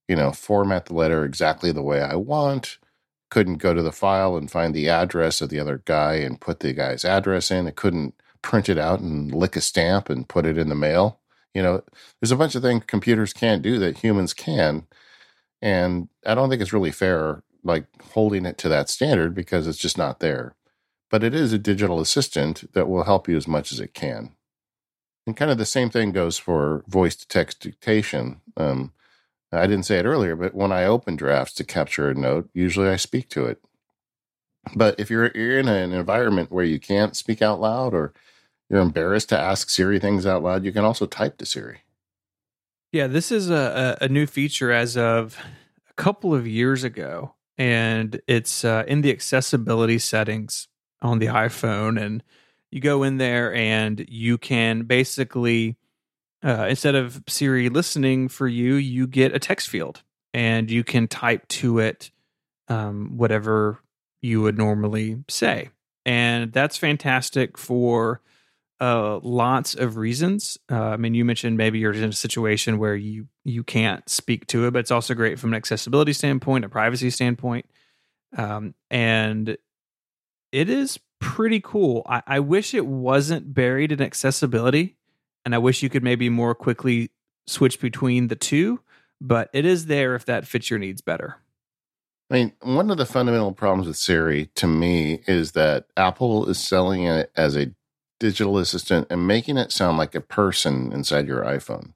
[SPEAKER 2] you know, format the letter exactly the way I want. Couldn't go to the file and find the address of the other guy and put the guy's address in. It couldn't print it out and lick a stamp and put it in the mail. You know, there's a bunch of things computers can't do that humans can. And I don't think it's really fair, like holding it to that standard because it's just not there. But it is a digital assistant that will help you as much as it can. And kind of the same thing goes for voice to text dictation. Um, I didn't say it earlier, but when I open drafts to capture a note, usually I speak to it. But if you're you're in an environment where you can't speak out loud or you're embarrassed to ask Siri things out loud, you can also type to Siri.
[SPEAKER 1] Yeah, this is a, a, new feature as of a couple of years ago, and it's uh, in the accessibility settings on the iPhone. And you go in there and you can basically, uh, instead of Siri listening for you, you get a text field and you can type to it um, whatever you would normally say. And that's fantastic for uh, lots of reasons. Uh, I mean, you mentioned maybe you're in a situation where you you can't speak to it, but it's also great from an accessibility standpoint, a privacy standpoint, um, and it is pretty cool. I, I wish it wasn't buried in accessibility, and I wish you could maybe more quickly switch between the two. But it is there if that fits your needs better.
[SPEAKER 2] I mean, one of the fundamental problems with Siri to me is that Apple is selling it as a digital assistant and making it sound like a person inside your iPhone.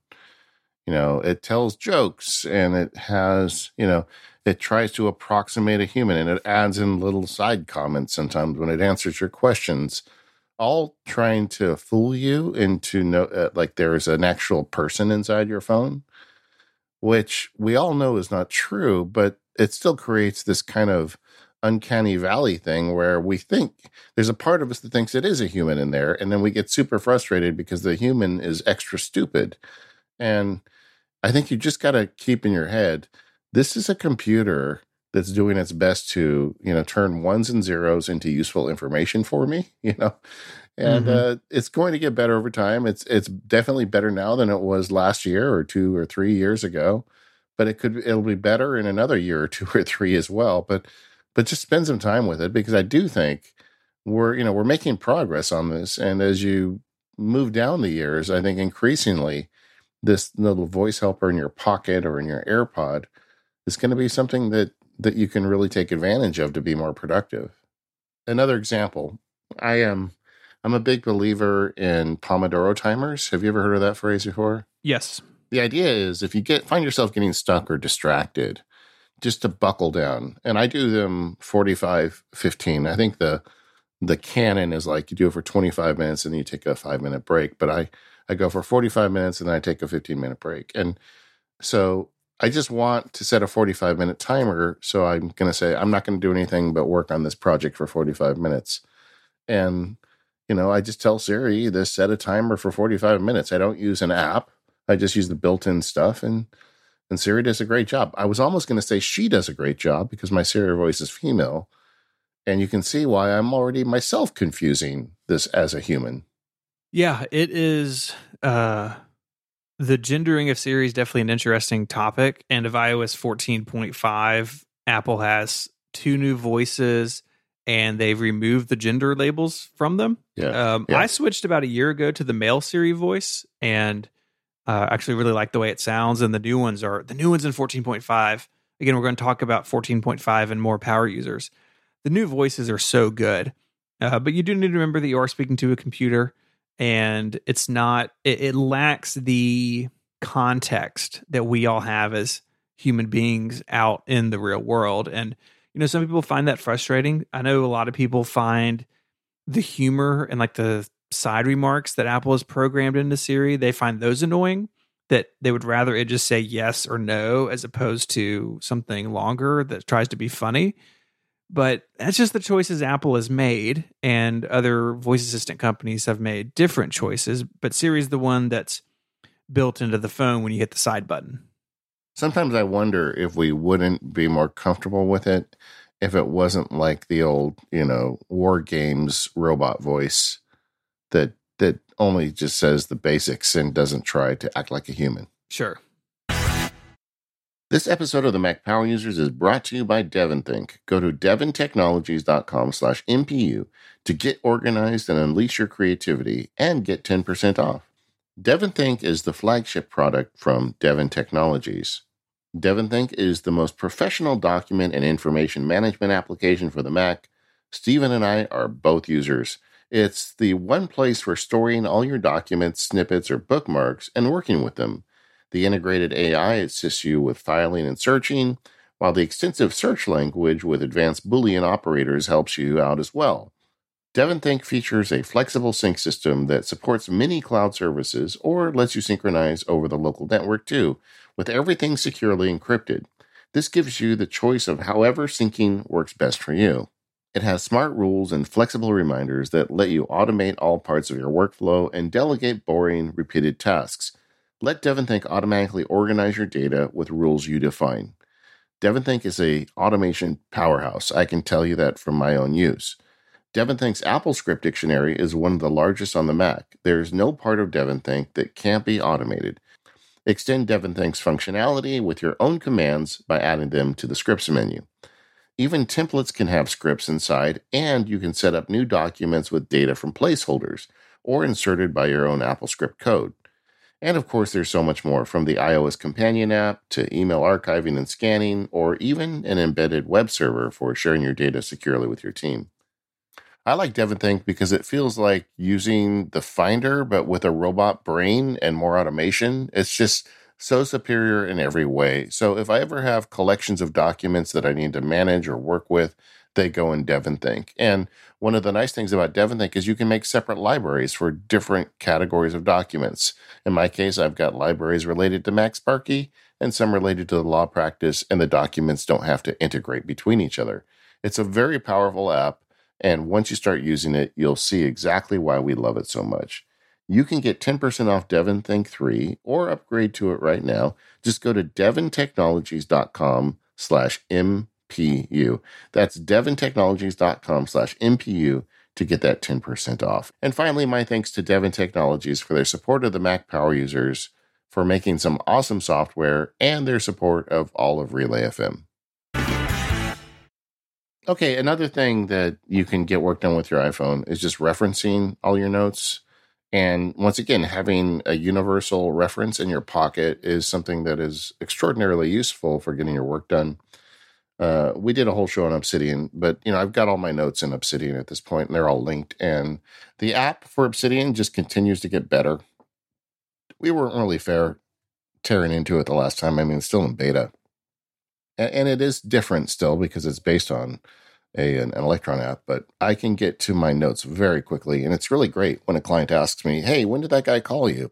[SPEAKER 2] You know, it tells jokes and it has, you know, it tries to approximate a human and it adds in little side comments sometimes when it answers your questions, all trying to fool you into know uh, like there is an actual person inside your phone. which we all know is not true, but it still creates this kind of uncanny valley thing where we think there's a part of us that thinks it is a human in there and then we get super frustrated because the human is extra stupid and i think you just got to keep in your head this is a computer that's doing its best to you know turn ones and zeros into useful information for me you know? And mm-hmm. uh, it's going to get better over time. It's it's definitely better now than it was last year or two or three years ago but it could it'll be better in another year or two or three as well. But but just spend some time with it because I do think we're you know we're making progress on this. And as you move down the years I think increasingly this little voice helper in your pocket or in your AirPod is going to be something that that you can really take advantage of to be more productive. Another example, I am I'm a big believer in Pomodoro timers. Have you ever heard of that phrase before?
[SPEAKER 1] Yes.
[SPEAKER 2] The idea is if you get find yourself getting stuck or distracted, just to buckle down. And I do them 45, 15. I think the the canon is like you do it for 25 minutes and then you take a five minute break. But I, I go for 45 minutes and then I take a 15 minute break. And so I just want to set a 45 minute timer. So I'm going to say, I'm not going to do anything but work on this project for 45 minutes. And, you know, I just tell Siri to set a timer for 45 minutes. I don't use an app. I just use the built in stuff. And and Siri does a great job. I was almost going to say she does a great job because my Siri voice is female. And you can see why I'm already myself confusing this as a human.
[SPEAKER 1] Yeah, it is. Uh, the gendering of Siri is definitely an interesting topic. And of iOS 14.5, Apple has two new voices and they've removed the gender labels from them.
[SPEAKER 2] Yeah.
[SPEAKER 1] Um,
[SPEAKER 2] yeah.
[SPEAKER 1] I switched about a year ago to the male Siri voice and uh, actually really like the way it sounds, and the new ones are the new ones in 14.5. Again, we're going to talk about 14.5 and more power users. The new voices are so good, uh, but you do need to remember that you are speaking to a computer, and it's not. It, it lacks the context that we all have as human beings out in the real world, and you know some people find that frustrating. I know a lot of people find the humor and like the side remarks that Apple has programmed into Siri, they find those annoying that they would rather it just say yes or no as opposed to something longer that tries to be funny. But that's just the choices Apple has made, and other voice assistant companies have made different choices. But Siri is the one that's built into the phone when you hit the side button.
[SPEAKER 2] Sometimes I wonder if we wouldn't be more comfortable with it if it wasn't like the old, you know, war games robot voice that that only just says the basics and doesn't try to act like a human.
[SPEAKER 1] Sure.
[SPEAKER 2] This episode of the Mac Power Users is brought to you by DEVONthink. Go to devontechnologies.com slash MPU to get organized and unleash your creativity and get 10% off. DEVONthink is the flagship product from Devon Technologies. DEVONthink is the most professional document and information management application for the Mac. Stephen and I are both users. It's the one place for storing all your documents, snippets, or bookmarks and working with them. The integrated AI assists you with filing and searching, while the extensive search language with advanced Boolean operators helps you out as well. DEVONthink features a flexible sync system that supports many cloud services or lets you synchronize over the local network too, with everything securely encrypted. This gives you the choice of however syncing works best for you. It has smart rules and flexible reminders that let you automate all parts of your workflow and delegate boring, repeated tasks. Let DEVONthink automatically organize your data with rules you define. DEVONthink is a automation powerhouse. I can tell you that from my own use. DEVONthink's AppleScript dictionary is one of the largest on the Mac. There is no part of DEVONthink that can't be automated. Extend DEVONthink's functionality with your own commands by adding them to the scripts menu. Even templates can have scripts inside, and you can set up new documents with data from placeholders or inserted by your own AppleScript code. And of course, there's so much more from the iOS companion app to email archiving and scanning, or even an embedded web server for sharing your data securely with your team. I like DEVONthink because it feels like using the Finder, but with a robot brain and more automation. It's just so superior in every way. So if I ever have collections of documents that I need to manage or work with, they go in DEVONthink. And one of the nice things about DEVONthink is you can make separate libraries for different categories of documents. In my case, I've got libraries related to MacSparky and some related to the law practice, and the documents don't have to integrate between each other. It's a very powerful app, and once you start using it, you'll see exactly why we love it so much. You can get 10% off DEVONthink 3 or upgrade to it right now. Just go to devontechnologies.com slash MPU. That's devontechnologies.com slash MPU to get that 10% off. And finally, my thanks to DEVONtechnologies for their support of the Mac Power users, for making some awesome software, and their support of all of Relay FM. Okay, another thing that you can get work done with your iPhone is just referencing all your notes. And once again, having a universal reference in your pocket is something that is extraordinarily useful for getting your work done. Uh, we did a whole show on Obsidian, but you know I've got all my notes in Obsidian at this point, and they're all linked. And the app for Obsidian just continues to get better. We weren't really fair tearing into it the last time. I mean, it's still in beta, and, and it is different still because it's based on a an, an Electron app. But I can get to my notes very quickly, and it's really great when a client asks me, "Hey, when did that guy call you?"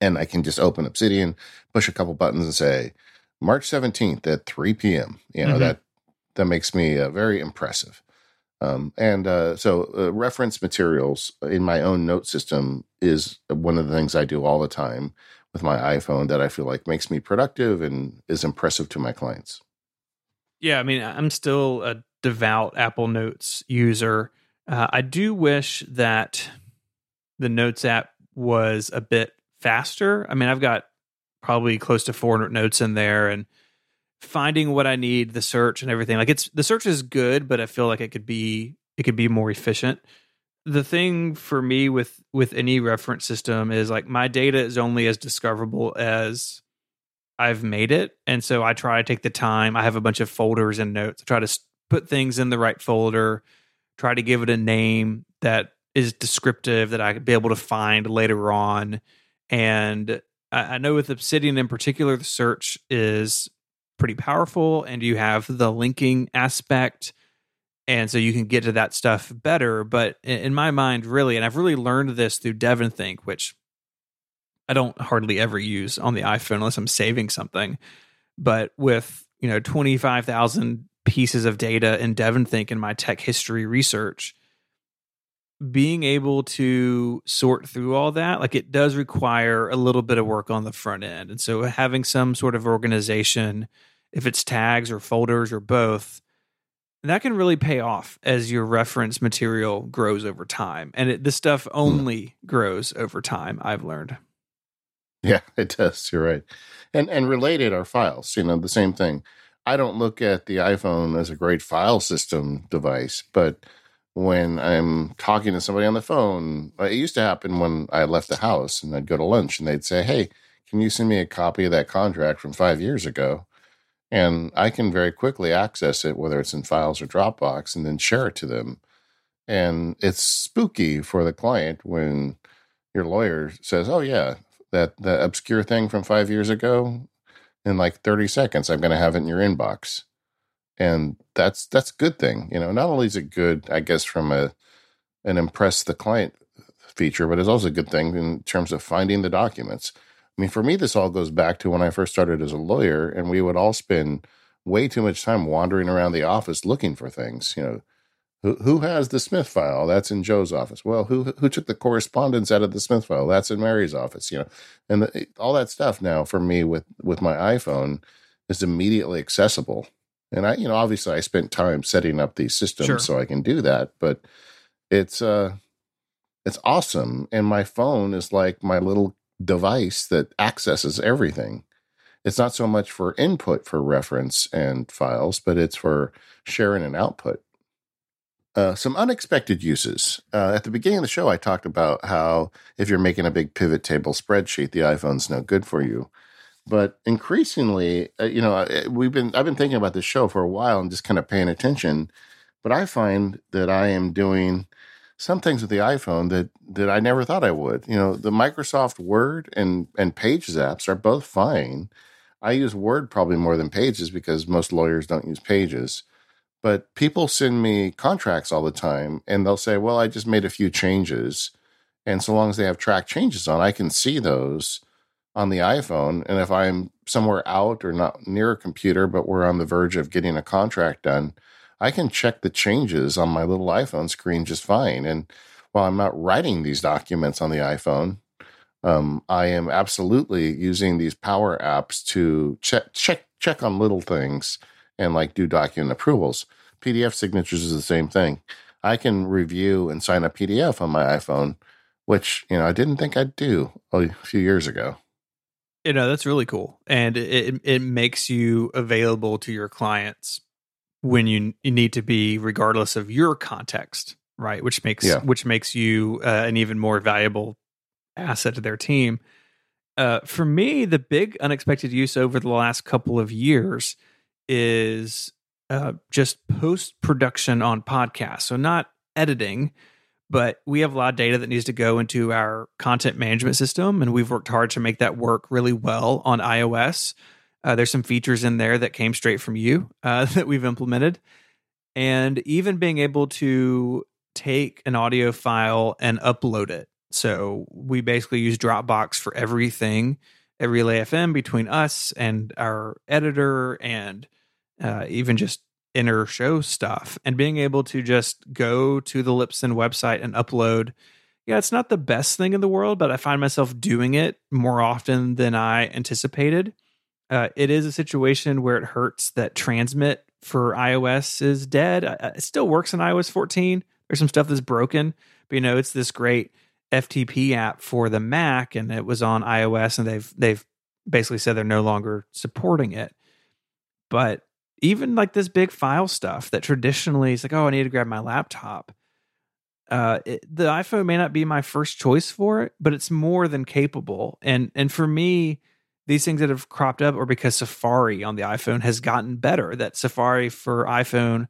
[SPEAKER 2] And I can just open Obsidian, push a couple buttons, and say March 17th at 3 p.m. You know, mm-hmm. that that makes me uh, very impressive. Um, and uh, so, uh, reference materials in my own note system is one of the things I do all the time with my iPhone that I feel like makes me productive and is impressive to my clients.
[SPEAKER 1] Yeah, I mean, I'm still a devout Apple Notes user. Uh, I do wish that the Notes app was a bit faster. I mean, I've got probably close to 400 notes in there and finding what I need, the search and everything. Like it's the search is good, but I feel like it could be it could be more efficient. The thing for me with with any reference system is like my data is only as discoverable as I've made it, and so I try to take the time. I have a bunch of folders and notes. I try to put things in the right folder, try to give it a name that is descriptive that I could be able to find later on, and I know with Obsidian in particular, the search is pretty powerful, and you have the linking aspect, and so you can get to that stuff better. But in my mind, really, and I've really learned this through DEVONthink, which I don't hardly ever use on the iPhone unless I'm saving something. But with you know twenty five thousand pieces of data in DEVONthink in my tech history research, being able to sort through all that like it does require a little bit of work on the front end. And so having some sort of organization if it's tags or folders or both that can really pay off as your reference material grows over time. And it, this stuff hmm. only grows over time i've learned.
[SPEAKER 2] Yeah it does you're right. And and related are files you know the same thing. I don't look at the iphone as a great file system device but when I'm talking to somebody on the phone. It used to happen when I left the house and I'd go to lunch and they'd say, Hey, can you send me a copy of that contract from five years ago? And I can very quickly access it, whether it's in files or Dropbox, and then share it to them. And it's spooky for the client when your lawyer says, Oh, yeah, that, that obscure thing from five years ago, in like 30 seconds, I'm going to have it in your inbox and that's that's a good thing. You know, not only is it good, I guess, from a an impress the client feature, but it's also a good thing in terms of finding the documents. I mean, for me, this all goes back to when I first started as a lawyer, and we would all spend way too much time wandering around the office looking for things. You know, who who has the Smith file? That's in Joe's office. Well, who who took the correspondence out of the Smith file? That's in Mary's office. You know, and the, all that stuff now for me with with my iPhone is immediately accessible and I, you know, obviously I spent time setting up these systems sure. so I can do that, but it's uh it's awesome. And my phone is like my little device that accesses everything. It's not so much for input for reference and files, but it's for sharing and output. Uh, some unexpected uses. Uh, at the beginning of the show, I talked about how if you're making a big pivot table spreadsheet, the iPhone's no good for you. But increasingly, uh, you know, we've been I've been thinking about this show for a while and just kind of paying attention. But I find that I am doing some things with the iPhone that that I never thought I would. You know, the Microsoft Word and and Pages apps are both fine. I use Word probably more than Pages because most lawyers don't use Pages. But people send me contracts all the time and they'll say, "Well, I just made a few changes." And so long as they have track changes on, I can see those on the iPhone. And if I'm somewhere out or not near a computer, but we're on the verge of getting a contract done, I can check the changes on my little iPhone screen just fine. And while I'm not writing these documents on the iPhone, um, I am absolutely using these power apps to check check check on little things and like do document approvals. PDF signatures is the same thing. I can review and sign a PDF on my iPhone, which you know I didn't think I'd do a few years ago.
[SPEAKER 1] You know that's really cool, and it it makes you available to your clients when you, you need to be, regardless of your context, right? Which makes yeah. which makes you uh, an even more valuable asset to their team. Uh, for me, the big unexpected use over the last couple of years is uh, just post production on podcasts. So not editing, but we have a lot of data that needs to go into our content management system, and we've worked hard to make that work really well on iOS. Uh, there's some features in there that came straight from you uh, that we've implemented. And even being able to take an audio file and upload it. So we basically use Dropbox for everything, every Relay FM between us and our editor and uh, even just inner show stuff. And being able to just go to the Libsyn website and upload. Yeah, it's not the best thing in the world, but I find myself doing it more often than I anticipated. Uh, it is a situation where it hurts that transmit for iOS is dead. It still works in iOS 14. There's some stuff that's broken, but you know, it's this great FTP app for the Mac, and it was on iOS, and they've they've basically said they're no longer supporting it. But even like this big file stuff that traditionally is like, oh, I need to grab my laptop. Uh, it, the iPhone may not be my first choice for it, but it's more than capable. And and for me, these things that have cropped up are because Safari on the iPhone has gotten better. That Safari for iPhone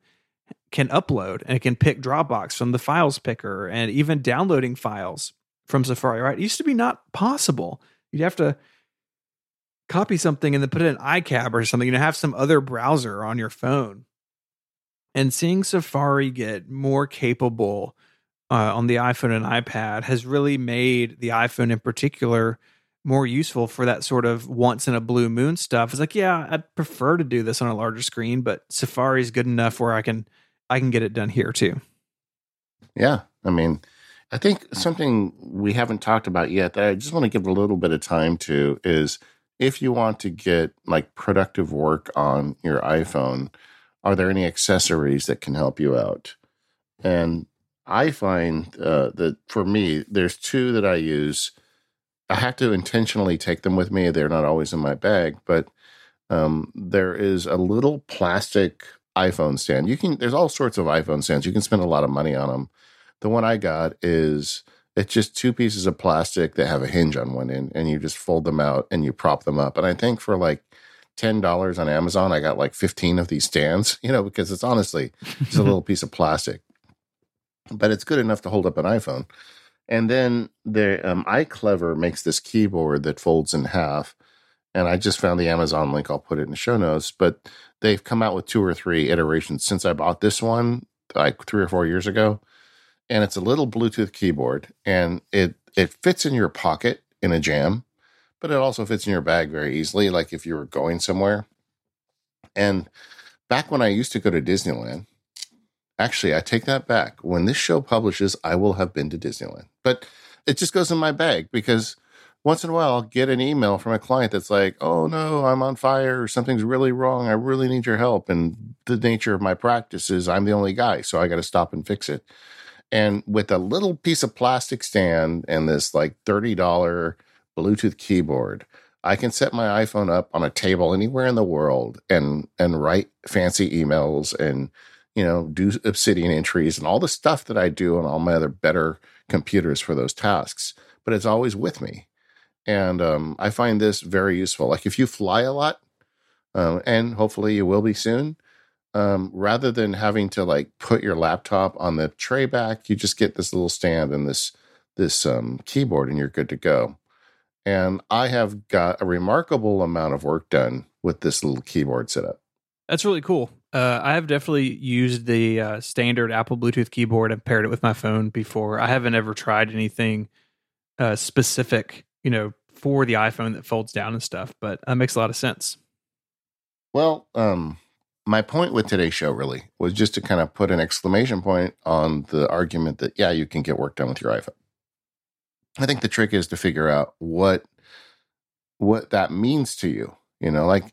[SPEAKER 1] can upload and it can pick Dropbox from the files picker and even downloading files from Safari, right? It used to be not possible. You'd have to copy something and then put it in iCab or something, you know, have some other browser on your phone. And seeing Safari get more capable uh, on the iPhone and iPad has really made the iPhone in particular more useful for that sort of once in a blue moon stuff. It's like, yeah, I'd prefer to do this on a larger screen, but Safari is good enough where I can I can get it done here too.
[SPEAKER 2] Yeah, I mean, I think something we haven't talked about yet that I just want to give a little bit of time to is if you want to get like productive work on your iPhone, are there any accessories that can help you out? And I find uh, that for me, there's two that I use I have to intentionally take them with me. They're not always in my bag, but um, there is a little plastic iPhone stand. You can there's all sorts of iPhone stands. You can spend a lot of money on them. The one I got is it's just two pieces of plastic that have a hinge on one end, and you just fold them out and you prop them up. And I think for like ten dollars on Amazon, I got like fifteen of these stands. You know, because it's honestly just a little piece of plastic, but it's good enough to hold up an iPhone. And then the um, iClever makes this keyboard that folds in half. And I just found the Amazon link. I'll put it in the show notes. But they've come out with two or three iterations since I bought this one, like three or four years ago. And it's a little Bluetooth keyboard, and it it fits in your pocket in a jam, but it also fits in your bag very easily, like if you were going somewhere. And back when I used to go to Disneyland, Actually, I take that back. When this show publishes, I will have been to Disneyland. But it just goes in my bag because once in a while I'll get an email from a client that's like, oh no, I'm on fire or something's really wrong. I really need your help. And the nature of my practice is I'm the only guy, so I got to stop and fix it. And with a little piece of plastic stand and this like $30 Bluetooth keyboard, I can set my iPhone up on a table anywhere in the world and and write fancy emails and you know, do Obsidian entries and all the stuff that I do on all my other better computers for those tasks. But it's always with me. And um, I find this very useful. Like if you fly a lot, um, and hopefully you will be soon, um, rather than having to like put your laptop on the tray back, you just get this little stand and this this um, keyboard, and you're good to go. And I have got a remarkable amount of work done with this little keyboard setup.
[SPEAKER 1] That's really cool. Uh, I have definitely used the uh, standard Apple Bluetooth keyboard and paired it with my phone before. I haven't ever tried anything uh, specific, you know, for the iPhone that folds down and stuff. But that makes a lot of sense.
[SPEAKER 2] Well, um, my point with today's show really was just to kind of put an exclamation point on the argument that yeah, you can get work done with your iPhone. I think the trick is to figure out what what that means to you. You know, like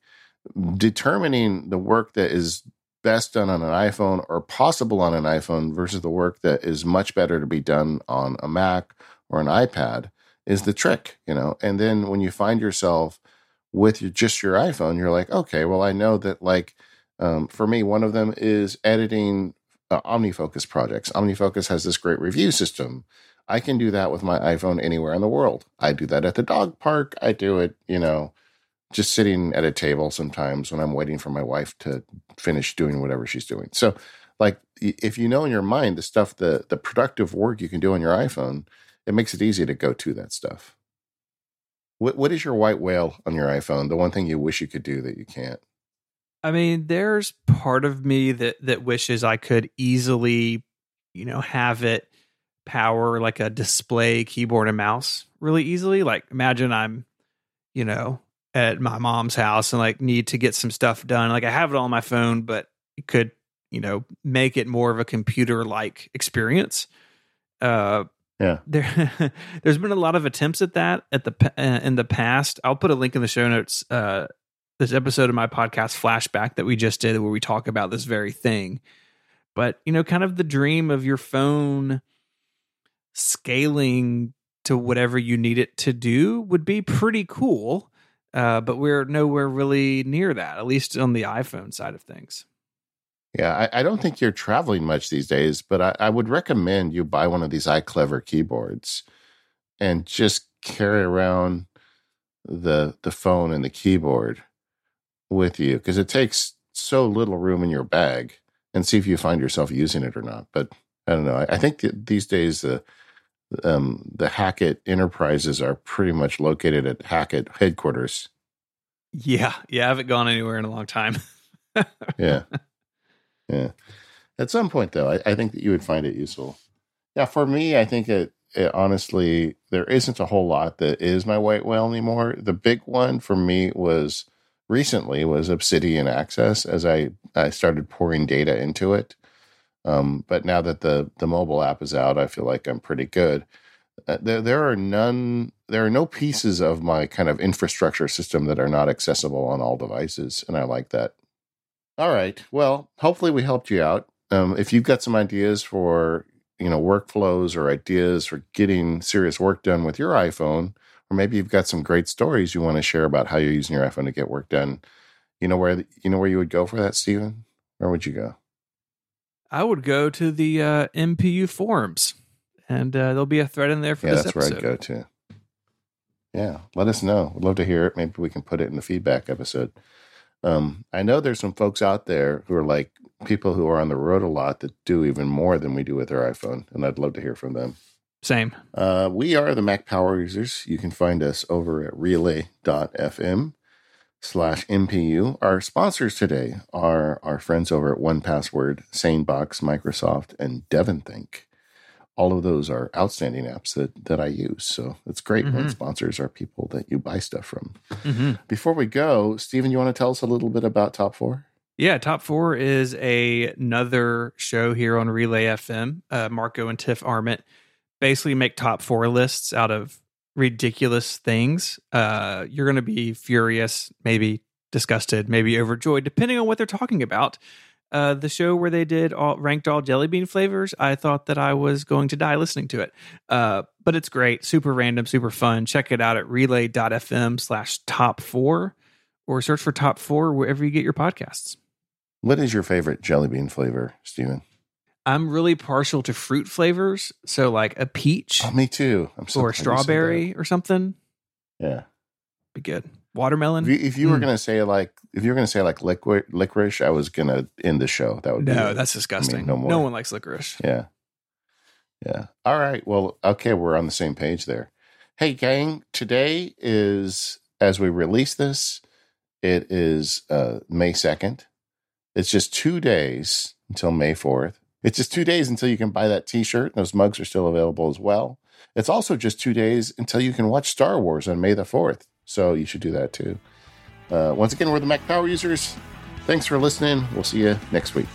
[SPEAKER 2] determining the work that is best done on an iPhone or possible on an iPhone versus the work that is much better to be done on a Mac or an iPad is the trick, you know. And then when you find yourself with your, just your iPhone, you're like, okay, well, I know that like um, for me, one of them is editing uh, OmniFocus projects. OmniFocus has this great review system. I can do that with my iPhone anywhere in the world. I do that at the dog park. I do it, you know, just sitting at a table sometimes when I'm waiting for my wife to finish doing whatever she's doing. So, like, if you know in your mind the stuff, the the productive work you can do on your iPhone, it makes it easy to go to that stuff. What what is your white whale on your iPhone? The one thing you wish you could do that you can't.
[SPEAKER 1] I mean, there's part of me that that wishes I could easily, you know, have it power like a display keyboard and mouse really easily. Like imagine I'm, you know, at my mom's house and like need to get some stuff done. Like I have it on my phone, but it could, you know, make it more of a computer like experience. Uh,
[SPEAKER 2] yeah.
[SPEAKER 1] There, there's been a lot of attempts at that at the uh, in the past. I'll put a link in the show notes. Uh, this episode of my podcast flashback that we just did, where we talk about this very thing. But you know, kind of the dream of your phone scaling to whatever you need it to do would be pretty cool. Uh, but we're nowhere really near that, at least on the iPhone side of things.
[SPEAKER 2] Yeah, I, I don't think you're traveling much these days, but I, I, would recommend you buy one of these iClever keyboards and just carry around the the phone and the keyboard with you because it takes so little room in your bag and see if you find yourself using it or not. But I don't know. I, I think these days the um, the Hackett enterprises are pretty much located at Hackett headquarters.
[SPEAKER 1] Yeah, yeah, I haven't gone anywhere in a long time.
[SPEAKER 2] yeah, yeah. At some point, though, I, I, think that you would find it useful. Yeah, for me, I think it, it honestly there isn't a whole lot that is my white whale anymore. The big one for me was recently was Obsidian Access as I I started pouring data into it. Um, but now that the the mobile app is out, I feel like I'm pretty good. Uh, there, there are none. There are no pieces of my kind of infrastructure system that are not accessible on all devices, and I like that. All right. Well, hopefully we helped you out. Um, if you've got some ideas for you know workflows or ideas for getting serious work done with your iPhone, or maybe you've got some great stories you want to share about how you're using your iPhone to get work done, you know where you know where you would go for that, Stephen? Where would you go?
[SPEAKER 1] I would go to the uh, MPU forums, and uh, there'll be a thread in there for
[SPEAKER 2] yeah,
[SPEAKER 1] this
[SPEAKER 2] that's
[SPEAKER 1] episode.
[SPEAKER 2] where I'd go to. Yeah, let us know. We'd love to hear it. Maybe we can put it in the feedback episode. Um, I know there's some folks out there who are like people who are on the road a lot that do even more than we do with our iPhone, and I'd love to hear from them.
[SPEAKER 1] Same.
[SPEAKER 2] Uh, we are the Mac Power Users. You can find us over at relay.fm slash MPU. Our sponsors today are our friends over at 1Password, SaneBox, Microsoft, and DEVONthink. All of those are outstanding apps that, that I use. So it's great mm-hmm. when sponsors are people that you buy stuff from. Mm-hmm. Before we go, Stephen, you want to tell us a little bit about Top 4?
[SPEAKER 1] Yeah, Top Four is a, another show here on Relay FM. Uh, Marco and Tiff Arment basically make top four lists out of ridiculous things, uh, you're going to be furious, maybe disgusted, maybe overjoyed, depending on what they're talking about. Uh, the show where they did all ranked all jelly bean flavors, I thought that I was going to die listening to it. Uh, but it's great, super random, super fun. Check it out at relay.fm slash top four or search for top four wherever you get your podcasts.
[SPEAKER 2] What is your favorite jelly bean flavor, Stephen?
[SPEAKER 1] I'm really partial to fruit flavors, so like a peach.
[SPEAKER 2] Oh, me too.
[SPEAKER 1] I'm so or a strawberry or something.
[SPEAKER 2] Yeah,
[SPEAKER 1] be good. Watermelon.
[SPEAKER 2] If you, if you mm. were gonna say like, if you were gonna say like liquid licorice, I was gonna end the show. That would be
[SPEAKER 1] no, that's disgusting. I mean, no more. No one likes licorice.
[SPEAKER 2] Yeah, yeah. All right. Well, okay, we're on the same page there. Hey, gang. Today is as we release this, it is uh, May second. It's just two days until May fourth. It's just two days until you can buy that T-shirt. Those mugs are still available as well. It's also just two days until you can watch Star Wars on May the 4th. So you should do that too. Uh, once again, we're the Mac Power Users. Thanks for listening. We'll see you next week.